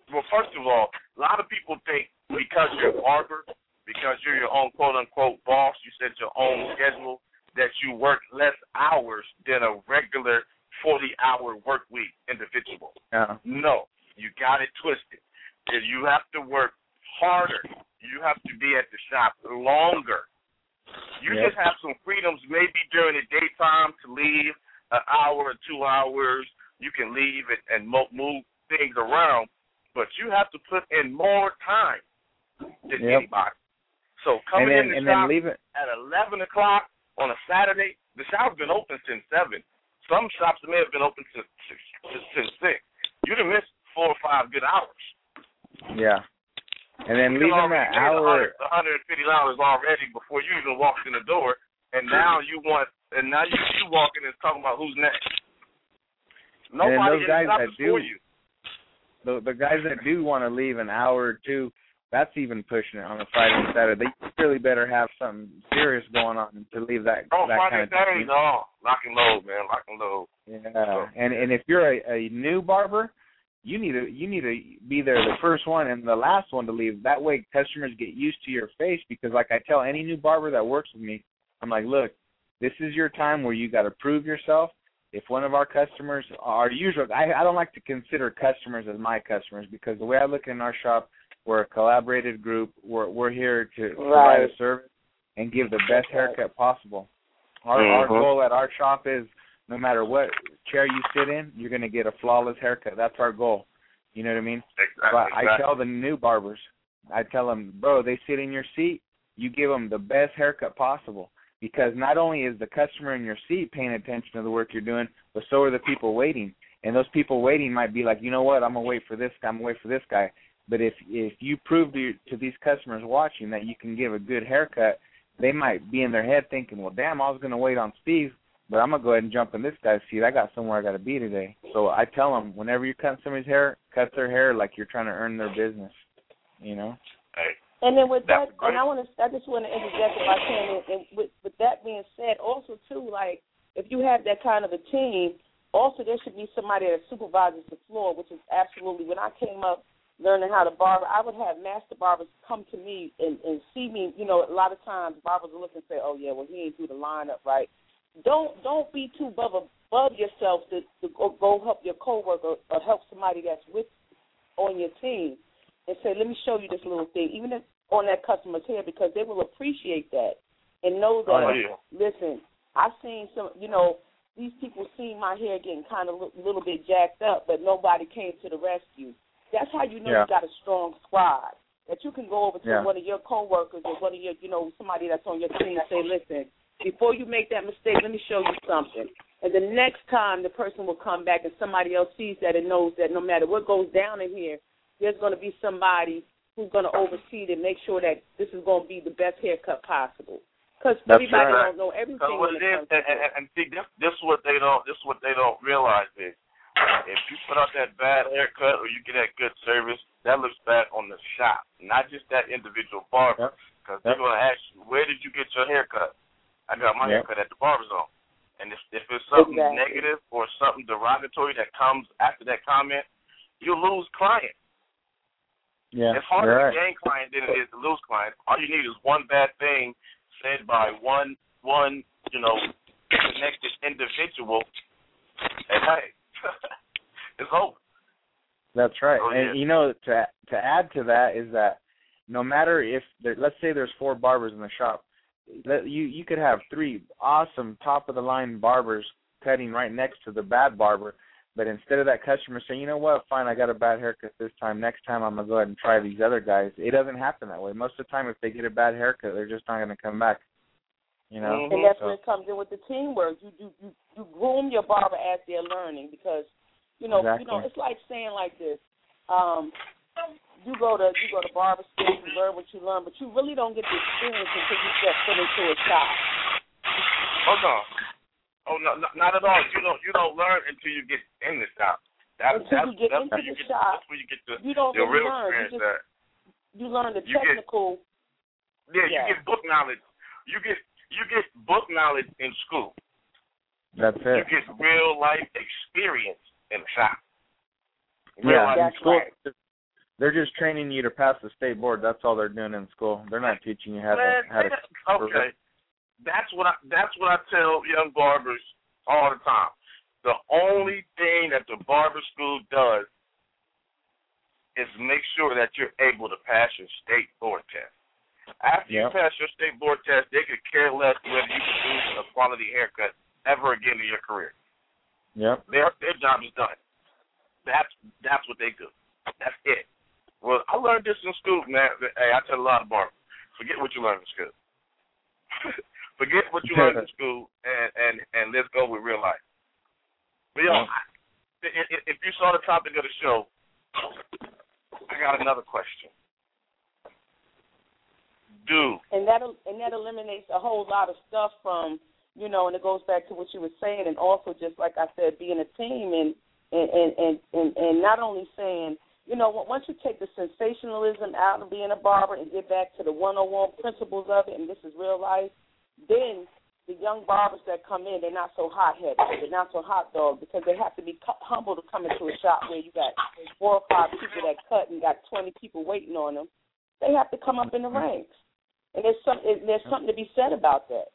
Well, first of all, a lot of people think because you're a barber, because you're your own quote unquote boss, you set your own schedule, that you work less hours than a regular 40 hour work week individual. Yeah. No, you got it twisted. If you have to work harder, you have to be at the shop longer. You Yep. just have some freedoms maybe during the daytime to leave an hour or two hours. You can leave and, and mo- move things around, but you have to put in more time than Yep. anybody. So And coming then in the and then shop leave it. at 11 o'clock on a Saturday, the shop's been open since 7. Some shops may have been open since, since, since 6. You'd have missed four or five good hours. Yeah. And then You leaving that hour. $150 already before you even walked in the door, and now you want, and now you, you walking and talking about who's next. And Nobody those guys in the shop that do- you. The the guys that do want to leave an hour or two, that's even pushing it on a Friday and Saturday. They really better have something serious going on to leave that Oh, that Friday, kind of Saturday, no. Lock and load, man. Lock and load. Yeah, and and if you're a, a new barber, you need to you need to be there the first one and the last one to leave. That way, customers get used to your face because, like I tell any new barber that works with me, I'm like, look, this is your time where you got to prove yourself. If one of our customers are usual, I I don't like to consider customers as my customers because the way I look in our shop, we're a collaborated group. We're we're here to provide a service and give the best haircut possible. Our our Mhm. goal at our shop is no matter what chair you sit in, you're going to get a flawless haircut. That's our goal. You know what I mean? Exactly. But I tell the new barbers, I tell them, bro, they sit in your seat, you give them the best haircut possible because not only is the customer in your seat paying attention to the work you're doing, but so are the people waiting. And those people waiting might be like, you know what, I'm gonna wait for this guy, I'm gonna wait for this guy. But if if you prove to to these customers watching that you can give a good haircut, they might be in their head thinking, well, damn, I was gonna wait on Steve, but I'm gonna go ahead and jump in this guy's seat. I got somewhere I got to be today. So I tell them, whenever you cut somebody's hair, cut their hair like you're trying to earn their business. You know? Hey, And then with That's that, great. and I want to, I just want to interject if I can. And, and with, with that being said, also too, like if you have that kind of a team, also there should be somebody that supervises the floor, which is absolutely when I came up learning how to barber, I would have master barbers come to me and, and see me. You know, a lot of times barbers will look and say, "Oh yeah, well he ain't do the lineup right." Don't don't be too above above yourself to, to go, go help your coworker or help somebody that's with on your team and say, "Let me show you this little thing," even if on that customer's hair, because they will appreciate that and know that. Oh, yeah. Listen, I've seen some. You know, these people seen my hair getting kind of a little bit jacked up, but nobody came to the rescue. That's how you know Yeah. you got a strong squad. That you can go over to Yeah. one of your coworkers or one of your, you know, somebody that's on your team and say, "Listen, before you make that mistake, let me show you something." And the next time the person will come back and somebody else sees that and knows that no matter what goes down in here, there's going to be somebody who's going to oversee it and make sure that this is going to be the best haircut possible. Because everybody right. don't know everything. When it it is, comes to and, and, and see, this this is what they don't this is what they don't realize is if you put out that bad haircut or you get that good service, that looks bad on the shop, not just that individual barber. Because they're gonna ask you, where did you get your haircut? I got my Yep. haircut at the barber zone. And if if it's something Exactly. negative or something derogatory that comes after that comment, you lose clients. Yeah, It's harder you're to gain clients than it is to lose clients. All you need is one bad thing said by one one, you know, connected individual, and hey, it's hope. That's right. Oh, and yeah. you know, to to add to that is that no matter if there, let's say there's four barbers in the shop, you you could have three awesome top of the line barbers cutting right next to the bad barber, but instead of that customer saying, you know what, fine, I got a bad haircut this time. Next time I'm gonna go ahead and try these other guys. It doesn't happen that way. Most of the time, if they get a bad haircut, they're just not gonna come back. You know. Mhm. And that's So- when it comes in with the teamwork. You you you, you groom your barber as they're learning because you know Exactly. you know it's like saying like this. Um, you go to you go to barber school, you learn what you learn, but you really don't get the experience until you step foot into a shop. Oh no, oh no, no, not at all. You don't you don't learn until you get in the shop. That's Until that's, you get that's into where you the get, shop, That's where you get the You don't the really real learn. You just That you learn the You get- technical. yeah, Yeah. you get book knowledge. You get you get book knowledge in school. That's it. You get real life experience in the shop. Real Yeah, life school, they're just training you to pass the state board. That's all they're doing in school. They're not teaching you how to how to. okay. That's what I that's what I tell young barbers all the time. The only thing that the barber school does is make sure that you're able to pass your state board test. After you pass your state board test, they could care less whether you produce a quality haircut ever again in your career. Yep. Their their job is done. That's that's what they do. That's it. Well, I learned this in school, man. Hey, I tell a lot of barbers, forget what you learned in school. forget what you learned in school, and and and let's go with real life. But yo, Yeah. I, if, if- if you saw the topic of the show, I got another question. Do and that and that eliminates a whole lot of stuff from you know, and it goes back to what you were saying, and also just like I said, being a team and and and and and, and not only saying, you know, once you take the sensationalism out of being a barber and get back to the one-on-one principles of it, and this is real life, then the young barbers that come in, they're not so hot-headed, they're not so hot dog because they have to be humble to come into a shop where you got four or five people that cut and got 20 people waiting on them. They have to come up in the ranks. And there's some it, there's something to be said about that.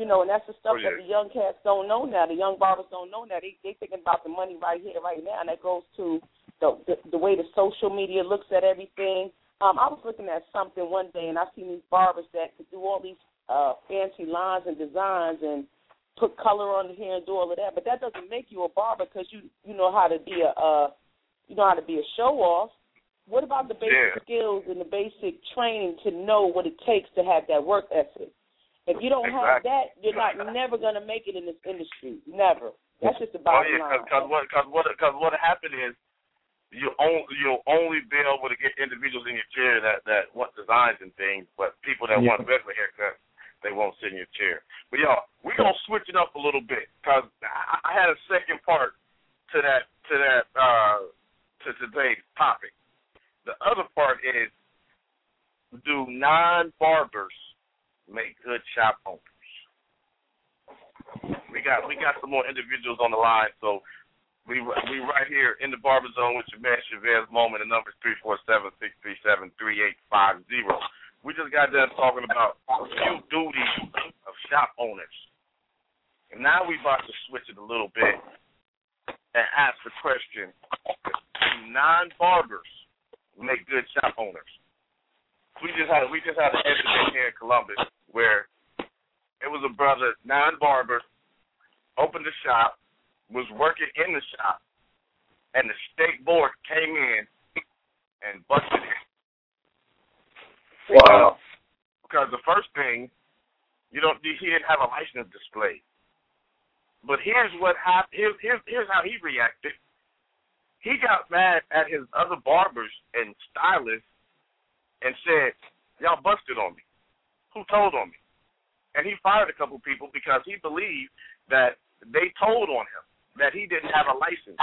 You know, and that's the stuff Oh, yeah. that the young cats don't know now. The young barbers don't know now. They they thinking about the money right here, right now, and that goes to the the, the way the social media looks at everything. Um, I was looking at something one day, and I seen these barbers that could do all these uh, fancy lines and designs and put color on the hair and do all of that. But that doesn't make you a barber because you you know how to be a uh, you know how to be a show off. What about the basic Yeah. skills and the basic training to know what it takes to have that work ethic? If you don't have that, you're not never gonna make it in this industry. Never. That's just the Oh yeah, line. because what because what because what happened is you only you'll only be able to get individuals in your chair that that want designs and things, but people that Yeah. want regular haircuts they won't sit in your chair. But y'all, we're gonna switch it up a little bit because I, I had a second part to that to that uh to today's topic. The other part is do non barbers make good shop owners? We got we got some more individuals on the line, so we we right here in the barber zone with your man Chevez Moman. The number is three four seven six three seven three eight five zero. We just got done talking about few duties of shop owners, and now we about to switch it a little bit and ask the question: Do non barbers make good shop owners? We just had we just had an incident here in Columbus where it was a brother, non barber, opened a shop, was working in the shop, and the state board came in and busted him. Wow. Because the first thing, you don't he didn't have a license displayed. But here's what happened. Here's, here's here's how he reacted. He got mad at his other barbers and stylists and said, "Y'all busted on me. Who told on me?" And he fired a couple people because he believed that they told on him that he didn't have a license.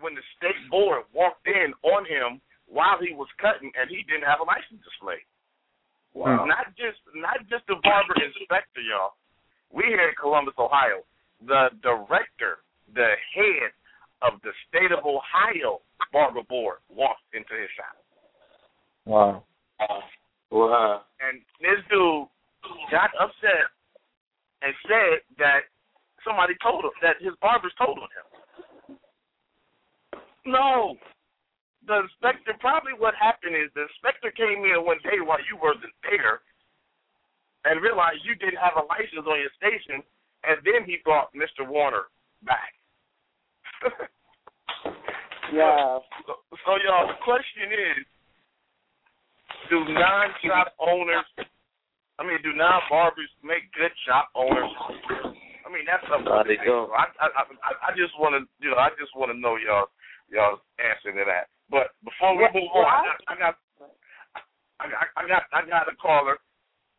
When the state board walked in on him while he was cutting and he didn't have a license displayed. Wow. Hmm. Not just not just the barber inspector, y'all. We here in Columbus, Ohio, the director, the head of the state of Ohio barber board walked into his shop. Wow. Wow. And this dude got upset and said that somebody told him that his barbers told on him. No. The inspector probably what happened is the inspector came in one day while you wasn't there and realized you didn't have a license on your station and then he brought Mr. Warner back. Yeah. So, so y'all, the question is, do non-shop owners, I mean, do non-barbers make good shop owners? I mean, that's something. There they think. go. So I, I, I, I just want to, you know, I just want to know y'all, y'all answer to that. But before we move on, I got, I got, I got, I got, I got a caller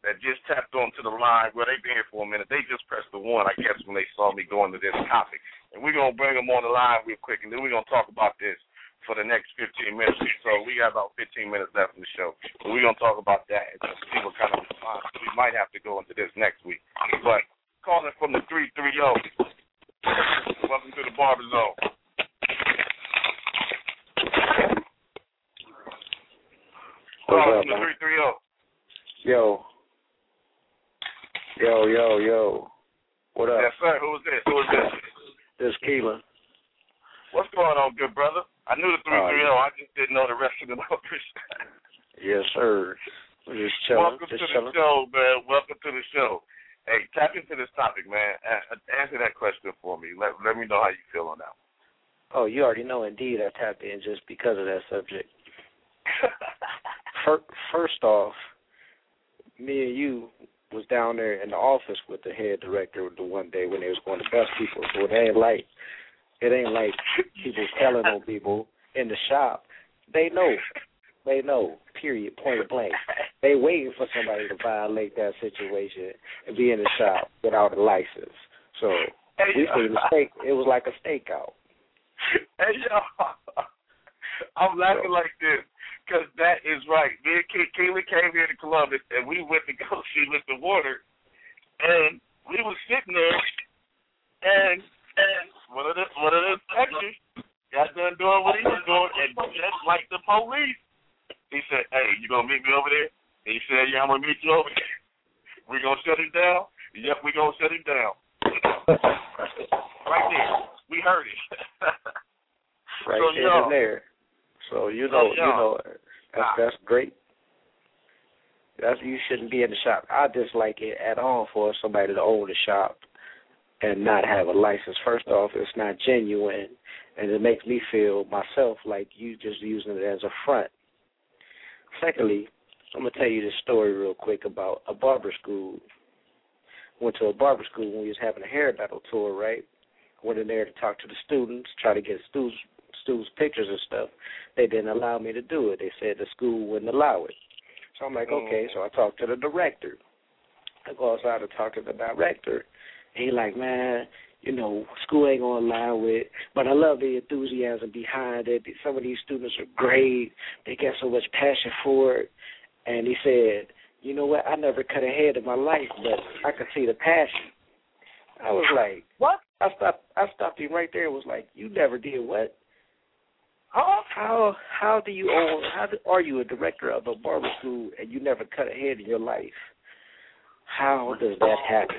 that just tapped onto the line. Well, they've been here for a minute. They just pressed the one, I guess, when they saw me going to this topic. And we're gonna bring them on the line real quick, and then we're gonna talk about this for the next 15 minutes. So we got about 15 minutes left in the show. So we're gonna talk about that and see what kind of response we might have to go into this next week. But calling from the 330. Welcome to the Barber Zone. Calling from the? 330. Yo. Yo, yo, yo. What up? Yes, sir. Who is this? Who is this? This Keelan. What's going on, good brother? I knew the 330. I just didn't know the rest of the numbers. Yes, sir. We're just chilling. Welcome just to the show, man. Welcome to the show. Hey, tap into this topic, man. Answer that question for me. Let let me know how you feel on that. Oh, you already know. Indeed, I tapped in just because of that subject. First off, me and you was down there in the office with the head director the one day when they was going to bust people. So it ain't like it ain't like people telling on people in the shop. They know. They know. Period. Point blank. They waiting for somebody to violate that situation and be in the shop without a license. So we seen the uh, stake. It was like a stakeout. hey, yo. I'm laughing like this because that is right. Me and Keelan came here to Columbus and we went to go see Mr. Warner, and we was sitting there, and and one of the one of the inspectors got done doing what he was doing, and just like the police, he said, "Hey, you gonna meet me over there?" And he said, "Yeah, I'm gonna meet you over there. We gonna shut him down? Yep, we gonna shut him down." right there, we heard it. right So, y'all- there. So you oh, know, you know, that's ah. that's great. That's you shouldn't be in the shop. I dislike it at all for somebody to own the shop and not have a license. First off, it's not genuine, and it makes me feel myself like you just using it as a front. Secondly, I'm gonna tell you this story real quick about a barber school. Went to a barber school when we was having a hair battle tour, right? Went in there to talk to the students, try to get students students pictures and stuff. They didn't allow me to do it. They said the school wouldn't allow it. So I'm like, okay. Mm-hmm. So I talked to the director. I go outside to talk to the director. And he like, man, you know, school ain't gonna allow it, but I love the enthusiasm behind it. Some of these students are great. They got so much passion for it. And he said, you know what? I never cut a head in my life, but I could see the passion. I was like, What? I stopped. I stopped him right there. and Was like, you never did what? Huh? How how do you own? How do, are you a director of a barber school and you never cut a head in your life? How does that happen?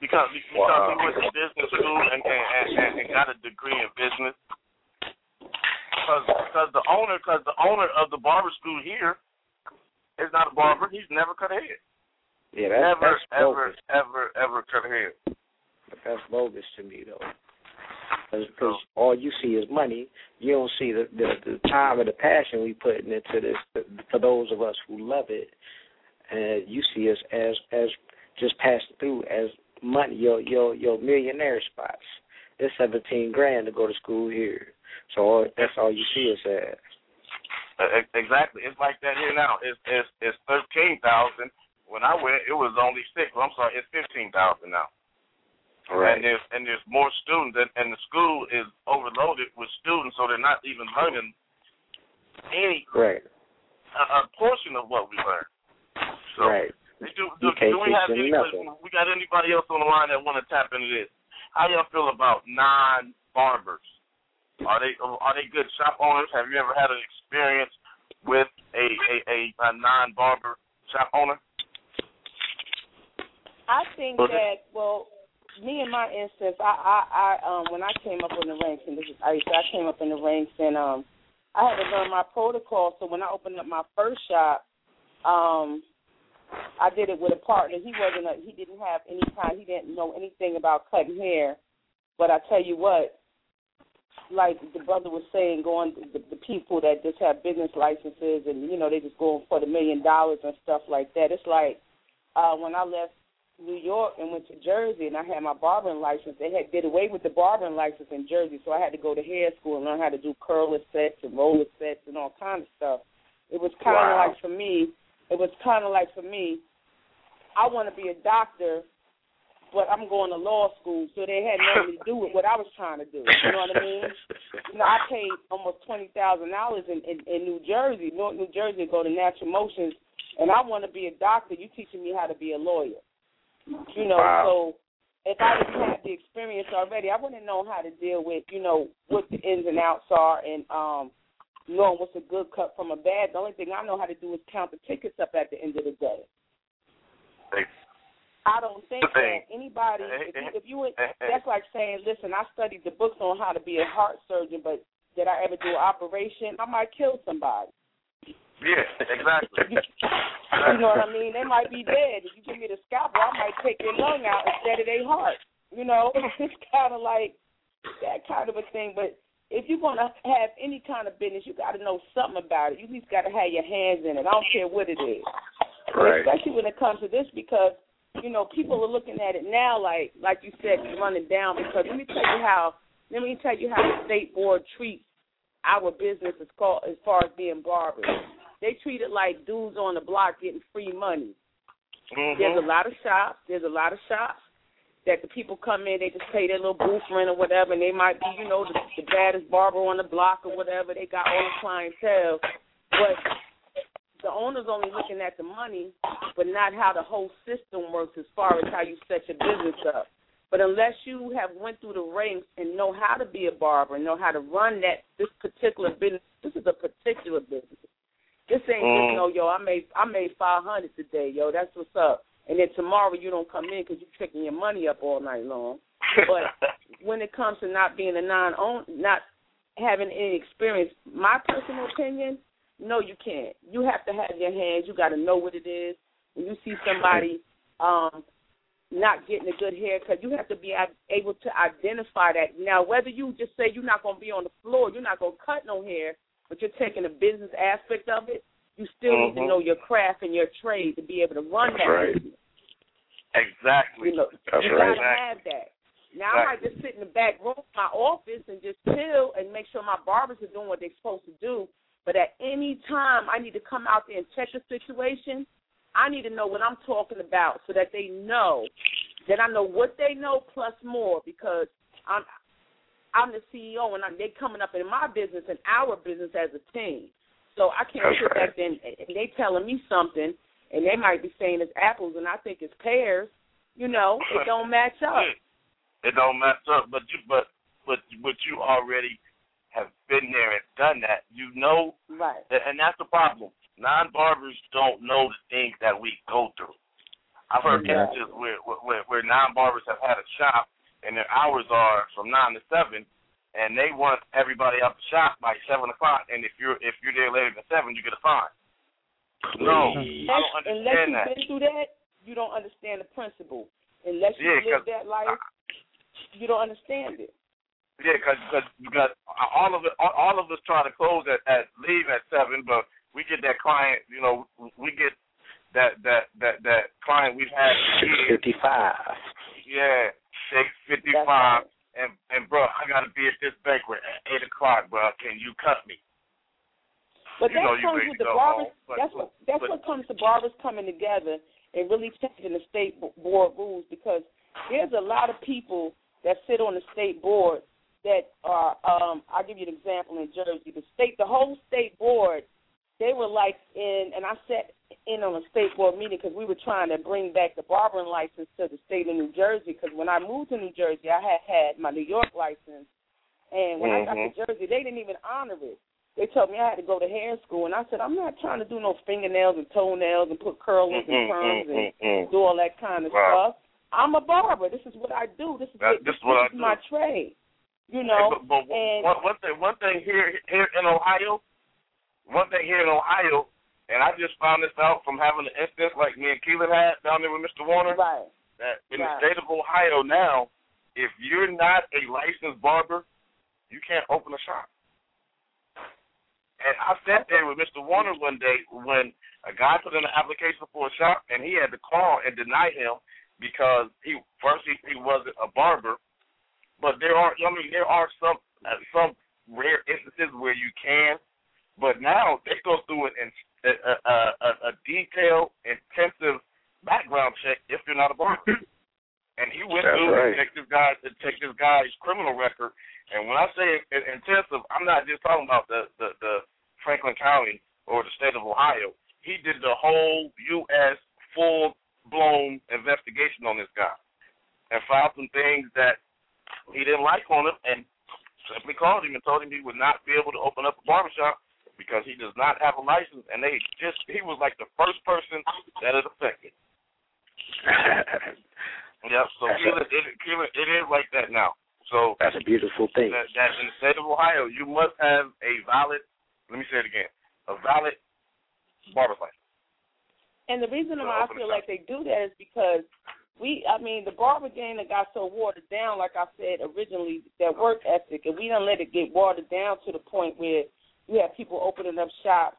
Because because Wow. he went to business school and and, and, and got a degree in business. Because because the owner because the owner of the barber school here is not a barber. He's never cut a head. Yeah, that's never that's ever bogus. ever ever cut a head. That's bogus to me though. Because all you see is money. You don't see the, the the time and the passion we putting into this. For those of us who love it, and you see us as as just passing through as money. Your your your millionaire spots. It's seventeen grand to go to school here. So all, that's all you see us as. Uh, exactly. It's like that here now. It's it's it's thirteen thousand. When I went, it was only six. Well, I'm sorry, it's fifteen thousand now. And there's and there's more students, and, and the school is overloaded with students, so they're not even learning any Right. a, a portion of what we learn. So Right. do, do, do we have anybody? nothing. We got anybody else on the line that want to tap into this? How y'all feel about non barbers? Are they are they good shop owners? Have you ever had an experience with a a, a, a non barber shop owner? I think Go that well, me in my instance, I I, I um when I came up in the ranks and this is I I came up in the ranks and um I had to learn my protocol. So when I opened up my first shop, um I did it with a partner. He wasn't a he didn't have any kind he didn't know anything about cutting hair. But I tell you what, like the brother was saying, going the, the people that just have business licenses and you know they just going for the million dollars and stuff like that. It's like uh when I left New York and went to Jersey and I had my barbering license. They had did away with the barbering license in Jersey, so I had to go to hair school and learn how to do curler sets and roller sets and all kind of stuff. It was kind of Wow. like for me. It was kind of like for me. I want to be a doctor, but I'm going to law school, so they had nothing to do with what I was trying to do. You know what I mean? You know, I paid almost twenty thousand dollars in, in in New Jersey, North New Jersey, to go to Natural Motions, and I want to be a doctor. You teaching me how to be a lawyer. You know, Wow. so if I didn't have the experience already, I wouldn't know how to deal with, you know, what the ins and outs are and um knowing what's a good cut from a bad. The only thing I know how to do is count the tickets up at the end of the day. I don't think that anybody, if you, if you would, that's like saying, listen, I studied the books on how to be a heart surgeon, but did I ever do an operation? I might kill somebody. Yeah, exactly. You know what I mean? They might be dead. If you give me the scalpel, I might take their lung out instead of their heart. You know, it's kind of like that kind of a thing. But if you're going to have any kind of business, you got to know something about it. You at least got to have your hands in it. I don't care what it is. Right. Especially when it comes to this because, you know, people are looking at it now like like you said, running down because let me tell you how let me tell you how the state board treats our business as called as far as being barbers. They treat it like dudes on the block getting free money. Mm-hmm. There's a lot of shops. There's a lot of shops that the people come in, they just pay their little booth rent or whatever, and they might be, you know, the, the baddest barber on the block or whatever. They got all the clientele, but the owner's only looking at the money, but not how the whole system works as far as how you set your business up. But unless you have went through the ranks and know how to be a barber and know how to run that this particular business, this is a particular business. This ain't Mm. just no yo. I made I made five hundred today, yo. That's what's up. And then tomorrow you don't come in because you're tricking your money up all night long. But when it comes to not being a non-own, not having any experience, my personal opinion, no, you can't. You have to have your hands. You got to know what it is. When you see somebody um not getting a good haircut, you have to be able to identify that. Now, whether you just say you're not going to be on the floor, you're not going to cut no hair, but you're taking the business aspect of it, you still need to Mhm. know your craft and your trade to be able to run That's that right. business. Exactly. You know, That's you right. gotta have that. Now I might just sit in the back room of my office and just chill and make sure my barbers are doing what they're supposed to do. But at any time I need to come out there and check the situation, I need to know what I'm talking about so that they know that I know what they know plus more because I'm I'm the CEO and I'm, they coming up in my business and our business as a team. So I can't That's sit right. back and, and they telling me something and they might be saying it's apples and I think it's pears. You know, it don't match up. It don't match up, but you but but but you already have been there and done that. You know, Right. and that's the problem. Non barbers don't know the things that we go through. I've heard Yeah. cases where where, where non barbers have had a shop and their hours are from nine to seven, and they want everybody out the shop by seven o'clock. And if you're if you're there later than seven, you get a fine. No, Please. I don't Unless, unless you've that. been through that, you don't understand the principle. Unless you Yeah, live 'cause- that life, you don't understand it. Yeah, because cause, because all of it, all, all of us try to close at, at leave at seven, but we get that client. You know, we get that that that that client we've had. Fifty-five. Yeah, six fifty five. And and bro, I gotta be at this banquet at eight o'clock, bro. Can you cut me? But You that know you comes with the barbers. home, but- that's what that's but- what comes to barbers coming together and really changing the state bo- board rules because there's a lot of people that sit on the state board that are. Um, I'll give you an example in Jersey. The state, the whole state board, they were like in, and I sat in on a state board meeting because we were trying to bring back the barbering license to the state of New Jersey. Because when I moved to New Jersey, I had had my New York license, and when I got to Jersey, they didn't even honor it. They told me I had to go to hair school, and I said I'm not trying to do no fingernails and toenails and put curlers and Mm, perms mm, and do all that kind of Wow. stuff. I'm a barber. This is what I do. This is That- what, this is what I is my trade. You Hey, know, but, but and one, one thing, one thing here here in Ohio, one thing here in Ohio, and I just found this out from having an instance like me and Keelan had down there with Mr. Warner. right, That in Right. the state of Ohio now, if you're not a licensed barber, you can't open a shop. And I sat there with Mr. Warner one day when a guy put in an application for a shop, and he had to call and deny him because he first he, he wasn't a barber, but there are I mean there are some uh, some rare instances where you can, but now they go through it in a, a, a, a detailed, intensive background check if you're not a barber. And he went That's through right. and checked this guy to check this guy's criminal record. And when I say intensive, I'm not just talking about the, the the Franklin County or the state of Ohio. He did the whole U.S. full blown investigation on this guy and found some things that he didn't like on him, and simply called him and told him he would not be able to open up a barbershop because he does not have a license. And they just he was like the first person that it affected. Yep. So That's Keelan, it, Keelan, it is like that now. So That's a beautiful thing. that, that in the state of Ohio, you must have a valid. Let me say it again: a valid barber's license. And the reason So why I feel like they do that is because we, I mean, the barber game that got so watered down, like I said originally, that work ethic, and we don't let it get watered down to the point where you have people opening up shops,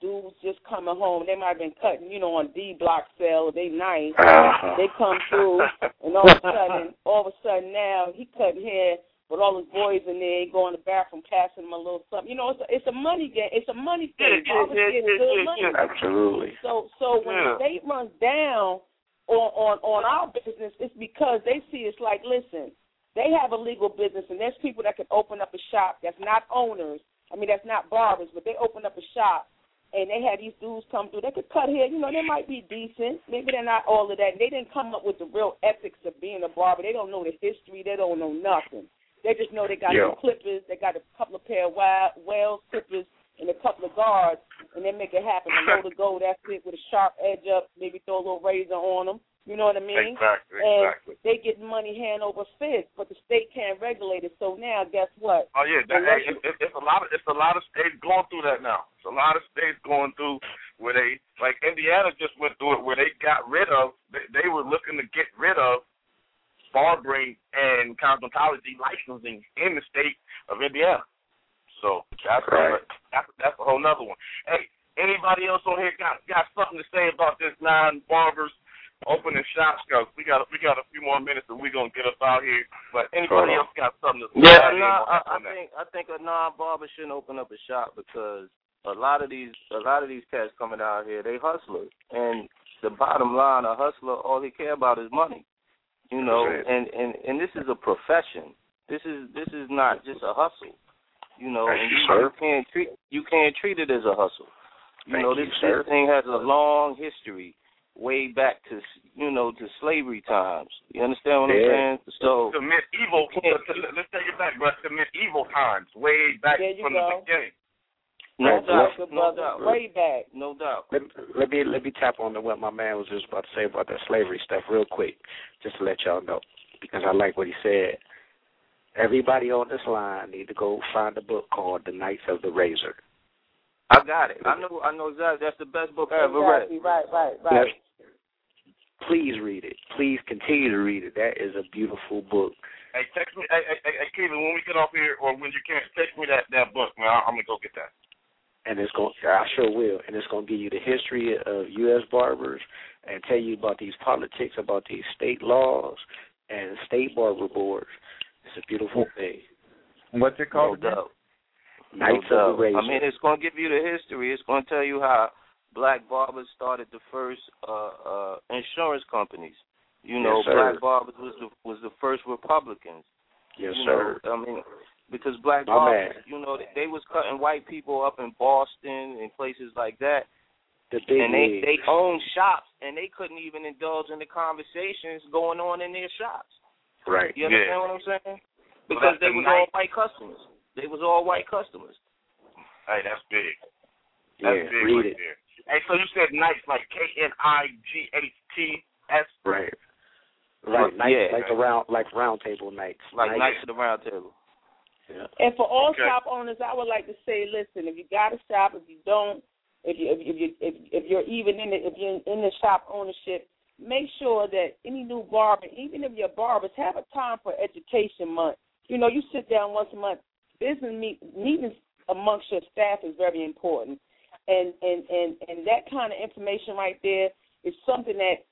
dudes just coming home. They might have been cutting, you know, on D block sale. They nice. Uh-huh. They come through, and all of a sudden, all of a sudden now he cutting hair with all his boys in there. He go in the bathroom, passing them a little something. You know, it's a, it's a money game. It's a money Yeah, thing. yeah, Barbers yeah, yeah, good yeah, money. yeah. Absolutely. So so when the Yeah. state runs down on, on on our business, it's because they see it's like, listen, they have a legal business and there's people that can open up a shop that's not owners. I mean that's not barbers, but they open up a shop and they had these dudes come through. They could cut hair, you know, they might be decent. Maybe they're not all of that. They didn't come up with the real ethics of being a barber. They don't know the history. They don't know nothing. They just know they got Yeah. some clippers. They got a couple of pair of wild, Wahls clippers and a couple of guards, and they make it happen. A load of gold, that's it, with a sharp edge up. Maybe throw a little razor on them. You know what I mean? Exactly. and Exactly. they get money hand over fist, but the state can't regulate it. So now, guess what? Oh yeah, that, hey, it, it, it's a lot of it's a lot of states going through that now. It's a lot of states going through where they like Indiana just went through it where they got rid of they, they were looking to get rid of barbering and cosmetology licensing in the state of Indiana. So that's Right. a, that's that's a whole nother one. Hey, anybody else on here got got something to say about this non barbers opening shops? Cause we got we got a few more minutes and we're gonna get us out here. But anybody uh-huh. else got something to say? Yeah, on, no, I, I on that? think I think a non barber shouldn't open up a shop because a lot of these a lot of these cats coming out here they hustlers and the bottom line a hustler all he care about is money, you know, That's it. and and and this is a profession. This is this is not just a hustle, you know, Thank and you, you, can't treat you can't treat it as a hustle. You Thank know this sir. this thing has a long history way back to you know to slavery times. You understand what Yeah. I'm saying? So the medieval. Let's take it back, but the medieval times, way back There you from go. the beginning. no Right, doubt, Good no doubt, Way back. no doubt. Let, let me let me tap on to what my man was just about to say about that slavery stuff real quick, just to let y'all know, because I like what he said. Everybody on this line need to go find a book called The Knights of the Razor. I got it. I know. I know exactly. That's the best book I ever read. Exactly. Right, right, right. Yes. Please read it. Please continue to read it. That is a beautiful book. Hey, text me. Hey, hey, hey, Kevin, when we get off here, or when you can, text me that that book, man. I'm gonna go get that. and it's going to, I sure will, and it's going to give you the history of U.S. barbers and tell you about these politics, about these state laws and state barber boards. It's a beautiful thing. What's it No called? again? doubt. Knights no of the Razor. I mean, it's going to give you the history. It's going to tell you how black barbers started the first uh, uh, insurance companies. You know, Yes, black barbers was the was the first Republicans. yes, you sir. Know, I mean, because black My barbers, man. you know, they, they was cutting white people up in Boston and places like that, The big and they league. they owned shops, and they couldn't even indulge in the conversations going on in their shops. right. You understand Yeah. what I'm saying? Because that's they the was night- all white customers. They was all white customers. Hey, that's big. Yeah, big read right it. there. Hey, so you said Knights like K N I G H T S. Right. Right. Knights, Yeah. like the round like round table knights. Like Nights. Knights of the Round Table. Yeah. And for all Okay. shop owners, I would like to say, listen, if you got a shop, if you don't, if you if you if, you, if, if you're even in the if you're in the shop ownership, make sure that any new barber, even if you're barbers, have a time for education month. You know, you sit down once a month. Business meet, meetings amongst your staff is very important, and and and and that kind of information right there is something that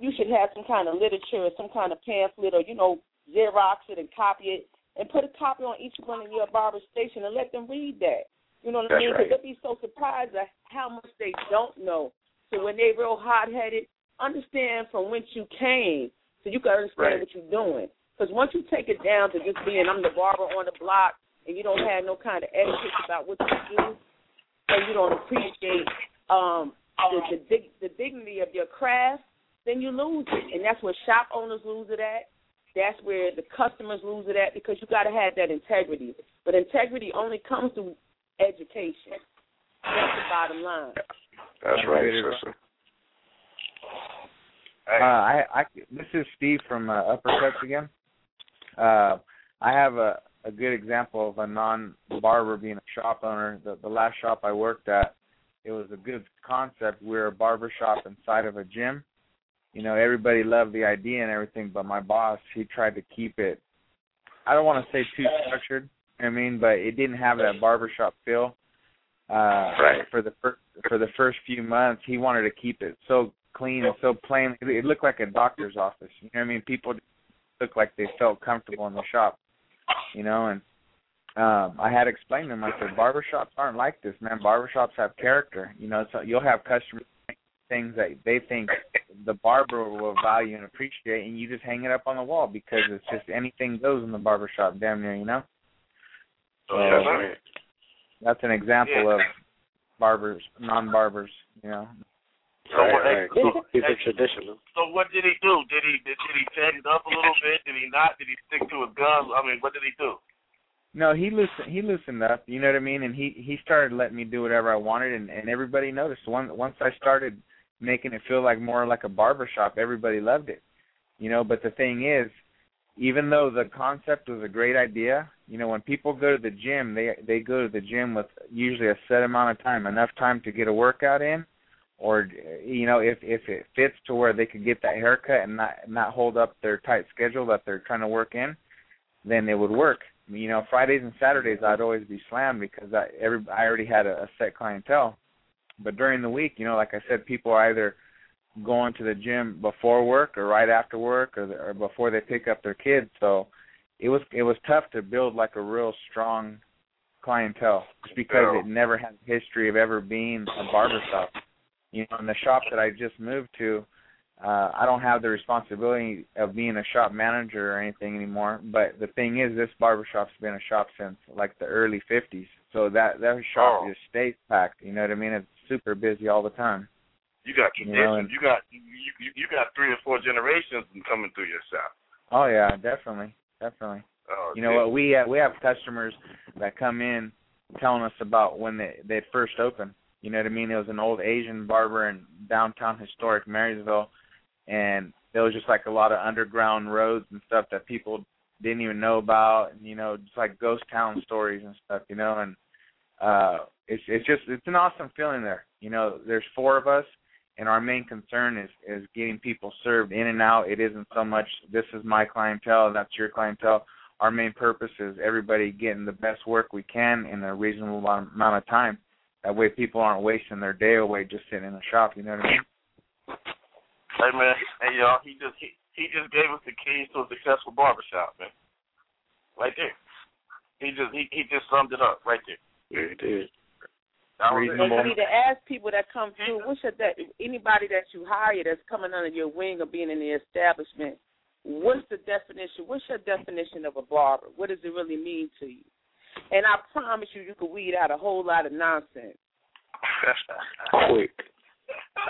you should have some kind of literature or some kind of pamphlet or you know Xerox it and copy it and put a copy on each one of your barber station and let them read that. You know what I That's mean? right. they'll be so surprised at how much they don't know. So when they real hot headed, understand from whence you came, so you can understand Right. what you're doing. Because once you take it down to just being I'm the barber on the block and you don't have no kind of etiquette about what you do, and you don't appreciate um, the, the, dig- the dignity of your craft, then you lose it, and that's where shop owners lose it at. That's where the customers lose it at because you got to have that integrity. But integrity only comes through education. That's the bottom line. That's right, Get right. sister. Hey, Uh, I, I, this is Steve from uh, Uppercuts again. Uh, I have a, a good example of a non-barber being a shop owner. The, the last shop I worked at, it was a good concept. We were a barber shop inside of a gym. You know, everybody loved the idea and everything, but my boss, he tried to keep it. I don't want to say too structured. I mean, but it didn't have that barbershop feel. Uh, Right. For the first for the first few months, he wanted to keep it so clean and so plain. It, it looked like a doctor's office. You know what I mean? People looked like they felt comfortable in the shop. You know, and um I had to explain to him. I said, barbershops aren't like this, man. Barbershops have character. You know, so you'll have customers things that they think the barber will value and appreciate, and you just hang it up on the wall because it's just anything goes in the barbershop, damn near. You know. So Yes, that's an example Yeah. of barbers, non-barbers. You know. So what- right, hey, right. Keep hey, it traditional. So what did he do? Did he did, did he set it up a little bit? Did he not? Did he stick to a gun? I mean, what did he do? No, he loosened he loosened up, you know what I mean, and he he started letting me do whatever I wanted, and and everybody noticed. Once once I started making it feel like more like a barber shop, everybody loved it, you know. But the thing is, even though the concept was a great idea, you know, when people go to the gym, they they go to the gym with usually a set amount of time, enough time to get a workout in, or you know, if if it fits to where they could get that haircut and not not hold up their tight schedule that they're trying to work in, then it would work. You know, Fridays and Saturdays I'd always be slammed because I every I already had a, a set clientele. But during the week, you know, like I said, people are either going to the gym before work or right after work or, or before they pick up their kids. So it was it was tough to build like a real strong clientele just because it never had history of ever being a barber shop. You know, in the shop that I just moved to, uh I don't have the responsibility of being a shop manager or anything anymore. But the thing is this barber shop's been a shop since like the early fifties. So that that shop Oh. just stays packed, you know what I mean? It's super busy all the time. You got You tradition. know, and- you got you, you you got three or four generations coming through your shop. Oh yeah, definitely, definitely. Oh, You know what? We uh, we have customers that come in telling us about when they they first opened. You know what I mean? It was an old Asian barber in downtown historic Marysville, and there was just like a lot of underground roads and stuff that people didn't even know about, and you know, just like ghost town stories and stuff. You know, and uh, it's it's just it's an awesome feeling there. You know, there's four of us, and our main concern is is getting people served in and out. It isn't so much this is my clientele, that's your clientele our main purpose is everybody getting the best work we can in a reasonable amount of time. That way, people aren't wasting their day away just sitting in a shop. You know what I mean? Hey man, hey y'all, he just he, he just gave us the keys to a successful barbershop, man. Right there. He just he, he just summed it up right there. Yeah, it is. That was it. And you need to ask people that come through, what's your that anybody that you hire that's coming under your wing or being in the establishment, what's the definition? What's your definition of a barber? What does it really mean to you? And I promise you, you can weed out a whole lot of nonsense. Quick.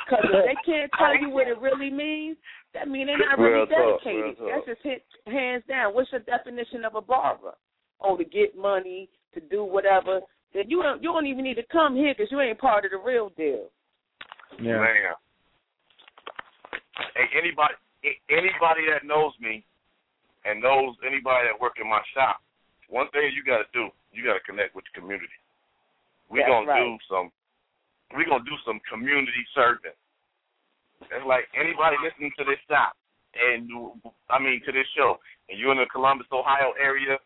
Because if they can't tell you what it really means, that means they're not Real really talk, dedicated. talk. That's just hit, hands down. What's your definition of a barber? Oh, to get money, to do whatever. Then you don't you don't even need to come here because you ain't part of the real deal. Yeah. Man. Hey, anybody anybody that knows me and knows anybody that work in my shop, one thing you got to do, you got to connect with the community. We That's gonna right. do some. We gonna do some community serving. It's like anybody listening to this shop, and I mean to this show, and you're in the Columbus, Ohio area,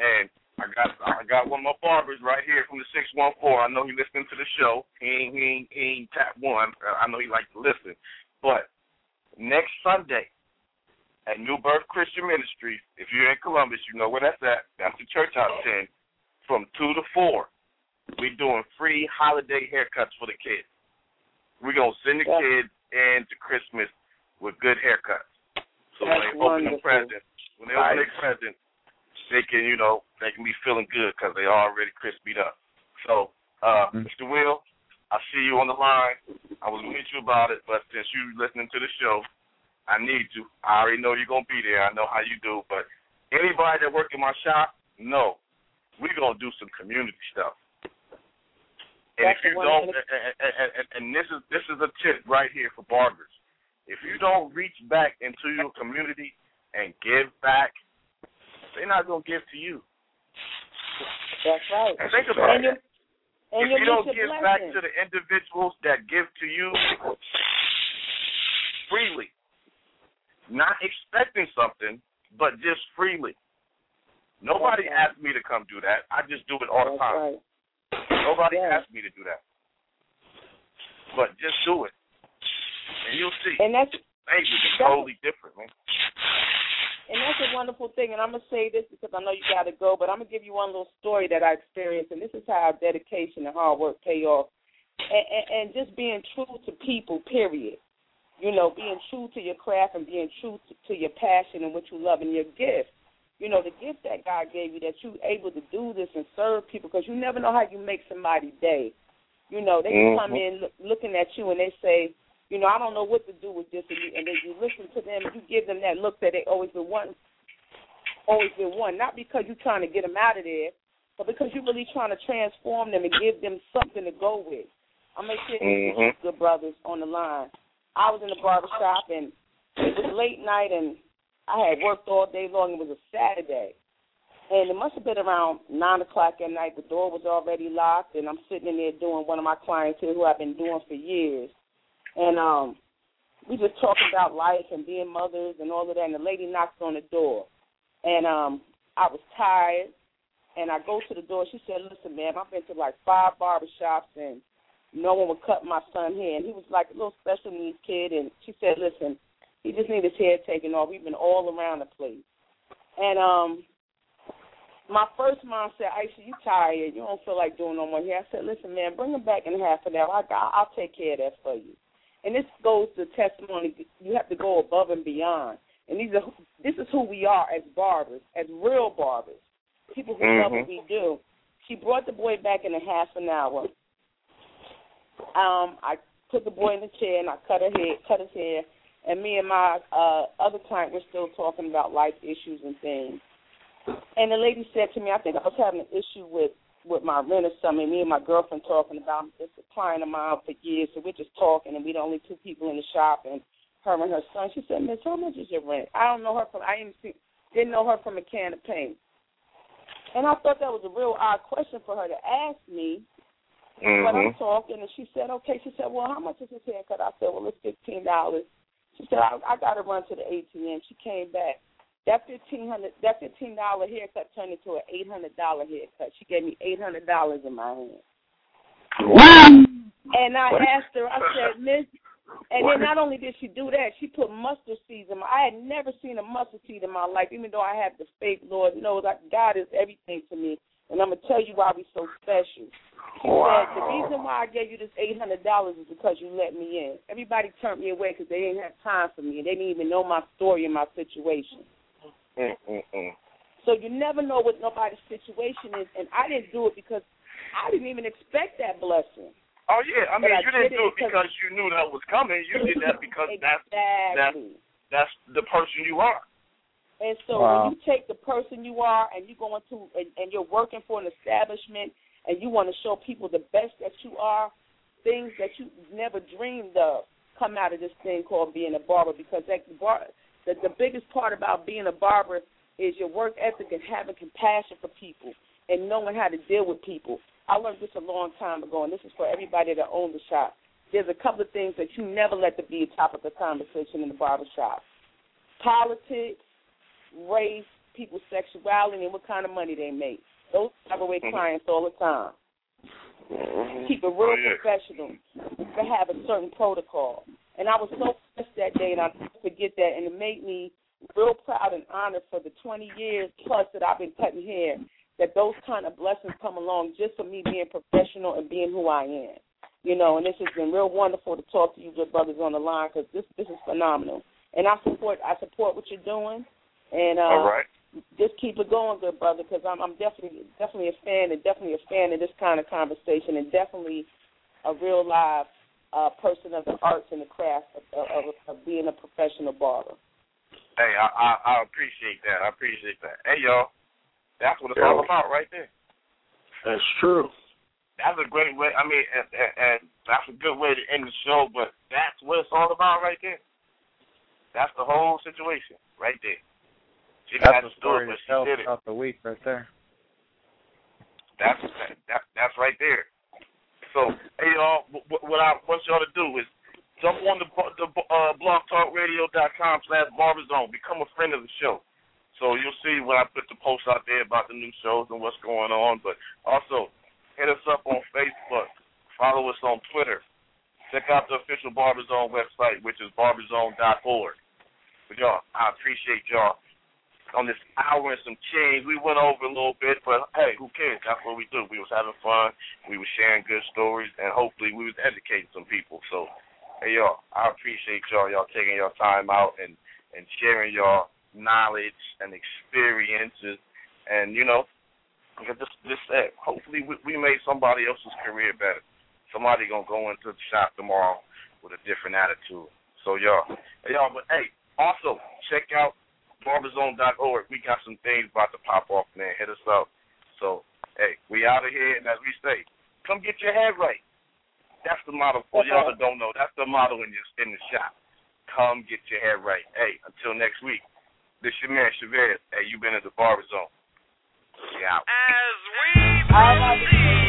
and I got I got one of my barbers right here from the six one four. I know he listening to the show. He ain't he ain't, he ain't tap one. I know he likes to listen. But next Sunday at New Birth Christian Ministries, if you're in Columbus, you know where that's at. That's the church house ten, from two to four. We doing free holiday haircuts for the kids. We're gonna send the Yeah. kids into Christmas with good haircuts. So when they open the wonderful. present, when they open their present, they can, you know, they can be feeling good because they already crispied up. So, uh, Mhm. Mr. Will, I see you on the line. I was meet you about it, but since you listening to the show, I need you. I already know you're gonna be there. I know how you do. But anybody that work in my shop, no, we're gonna do some community stuff. And That's if you don't, and, and, and, and this is this is a tip right here for barbers. If you don't reach back into your community and give back, they're not gonna give to you. That's right. And think about And you it. if you don't give back to the individuals that give to you freely, not expecting something, but just freely. Nobody right. asked me to come do that. I just do it all the time. right. Nobody Yeah. asked me to do that. But just do it. And you'll see. And that's Things will be that's- totally different, man. and that's a wonderful thing. And I'm gonna say this because I know you got to go, but I'm gonna give you one little story that I experienced, and this is how dedication and hard work pay off, and, and, and just being true to people. Period. You know, being true to your craft and being true to, to your passion and what you love and your gift. You know, the gift that God gave you that you're able to do this and serve people because you never know how you make somebody's day. You know, they can come in look, looking at you and they say, you know, I don't know what to do with this, and, you, and then you listen to them, you give them that look that they always been wanting, always been wanting. Not because you're trying to get them out of there, but because you're really trying to transform them and give them something to go with. I'm gonna share this with you, Mhm. good brothers on the line. I was in the barber shop and it was late night and I had worked all day long. It was a Saturday. And it must have been around nine o'clock at night. The door was already locked and I'm sitting in there doing one of my clients who I've been doing for years. And um we just talking about life and being mothers and all of that and the lady knocks on the door. And um I was tired and I go to the door. She said, Listen, ma'am, I've been to like five barber shops and no one would cut my son hair and he was like a little special needs kid and she said, Listen, he just need his hair taken off. We've been all around the place. And um my first mom said, Aisha, you tired. You don't feel like doing no more hair. I said, listen, man, bring him back in half an hour. I, I- I'll take care of that for you. And this goes to testimony. You have to go above and beyond. And these are this is who we are as barbers, as real barbers, people who love what Mhm. we do. She brought the boy back in a half an hour. Um, I put the boy in the chair and I cut her hair, cut his hair, and me and my uh other client were still talking about life issues and things. And the lady said to me, I think I was having an issue with with my rent or something. Me and my girlfriend talking about this a client of mine for years, so we're just talking, and we're the only two people in the shop, and her and her son. She said, Miss, how much is your rent? I don't know her from. I didn't see, didn't know her from a can of paint. And I thought that was a real odd question for her to ask me. Mm-hmm. But I'm talking, and she said, okay. She said, well, how much is this haircut? I said, well, it's fifteen dollars. She said, I, I got to run to the ATM. She came back. That fifteen hundred, that fifteen dollar haircut turned into an eight hundred dollar haircut. She gave me eight hundred dollars in my hand. And I asked her, I said, Miss, and then not only did she do that, she put mustard seeds in my. I had never seen a mustard seed in my life, even though I have the faith. Lord knows that God is everything to me, and I'm gonna tell you why we so special. She said the reason why I gave you this eight hundred dollars is because you let me in. Everybody turned me away because they didn't have time for me, and they didn't even know my story and my situation. Mm-mm-mm. So you never know what nobody's situation is, and I didn't do it because I didn't even expect that blessing. Oh yeah, I mean But I you didn't did do it it because you knew that was coming. You did that because that's that's that's the person you are. And so Wow. when you take the person you are and you go into and, and you're working for an establishment and you want to show people the best that you are, things that you never dreamed of come out of this thing called being a barber because that bar the, the biggest part about being a barber is your work ethic and having compassion for people and knowing how to deal with people. I learned this a long time ago, and this is for everybody that owns the shop. There's a couple of things that you never let to be a topic of conversation in the barber shop. Politics, race, people's sexuality, and what kind of money they make. Those type of way Mhm. clients all the time. Keep it real Oh, yeah. professional. To have a certain protocol. And I was so blessed that day, and I'll forget that. And it made me real proud and honored for the 20 years plus that I've been cutting hair. That those kind of blessings come along just for me being professional and being who I am. You know, and this has been real wonderful to talk to you, good brothers, on the line because this this is phenomenal. And I support I support what you're doing. And uh, All right. just keep it going, good brother, because I'm I'm definitely definitely a fan and definitely a fan of this kind of conversation and definitely a real live uh, person of the arts and the craft of, of, of being a professional barber. Hey, I, I I appreciate that. I appreciate that. Hey y'all, that's what it's all about right there. That's true. That's a great way. I mean, and, and, and that's a good way to end the show. But that's what it's all about right there. That's the whole situation right there. She That's had the to do it, story but she did it. throughout the week right there. That's that, that that's right there. So hey y'all, what, what I want y'all to do is jump on the the uh, blogtalkradio.com slash barberzone. Become a friend of the show. So you'll see when I put the post out there about the new shows and what's going on. But also hit us up on Facebook. Follow us on Twitter. Check out the official Barberzone website, which is barberzone.org. But y'all, I appreciate y'all on this hour and some change. We went over a little bit, but hey, who cares? That's what we do. We was having fun. We was sharing good stories, and hopefully we was educating some people. So, hey y'all, I appreciate y'all. Y'all taking your time out and and sharing your knowledge and experiences, and you know, just just said, hopefully we, we made somebody else's career better. Somebody gonna go into the shop tomorrow with a different attitude. So y'all, hey, y'all, but hey, also check out barberzone.org. We got some things about to pop off, man. Hit us up. So, hey, we out of here, and as we say, come get your head right. That's the motto for y'all that don't know. That's the motto in your in the shop. Come get your head right. Hey, until next week. This your man Chevez. Hey, you been at the Barber Zone. We out. As we proceed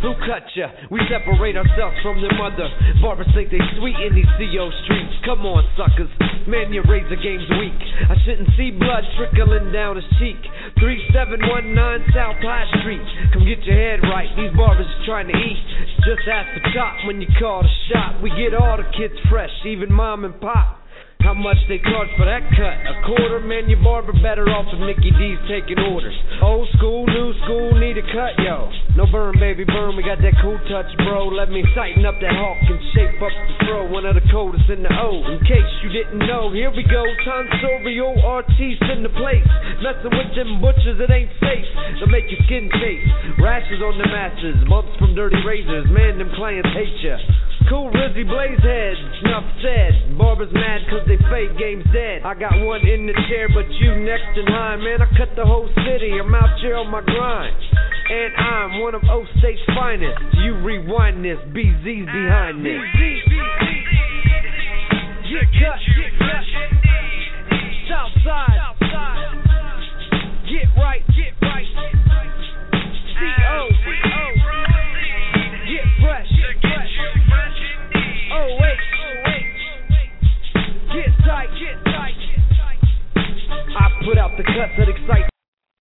Who cut ya? We separate ourselves from their mother. Barbers think they sweet in these CO streets. Come on, suckers. Man, your razor game's weak. I shouldn't see blood trickling down his cheek. 3719 South High Street. Come get your head right. These barbers are trying to eat. Just ask the cop when you call the shop. We get all the kids fresh, even mom and pop. How much they charge for that cut? A quarter, man, your barber better off if Mickey D's taking orders. Old school, new school, need a cut, yo. No burn, baby, burn, we got that cool touch, bro. Let me tighten up that hawk and shape up the throw. One of the coldest in the O. In case you didn't know, here we go. Tonsorial artiste in the place. Messing with them butchers, it ain't safe. They'll make your skin chase. Rashes on the masses, bumps from dirty razors. Man, them clients hate ya. Cool Rizzy Blazehead, snuff said. Barbers mad cause they fake game's dead. I got one in the chair, but you next in line. Man, I cut the whole city, I'm out here on my grind. And I'm one of O State's finest. You rewind this, BZ's behind this. Get cut, get cut. Southside. Get right, get right. C-O, C-O. Oh, i put out the cuts that excite.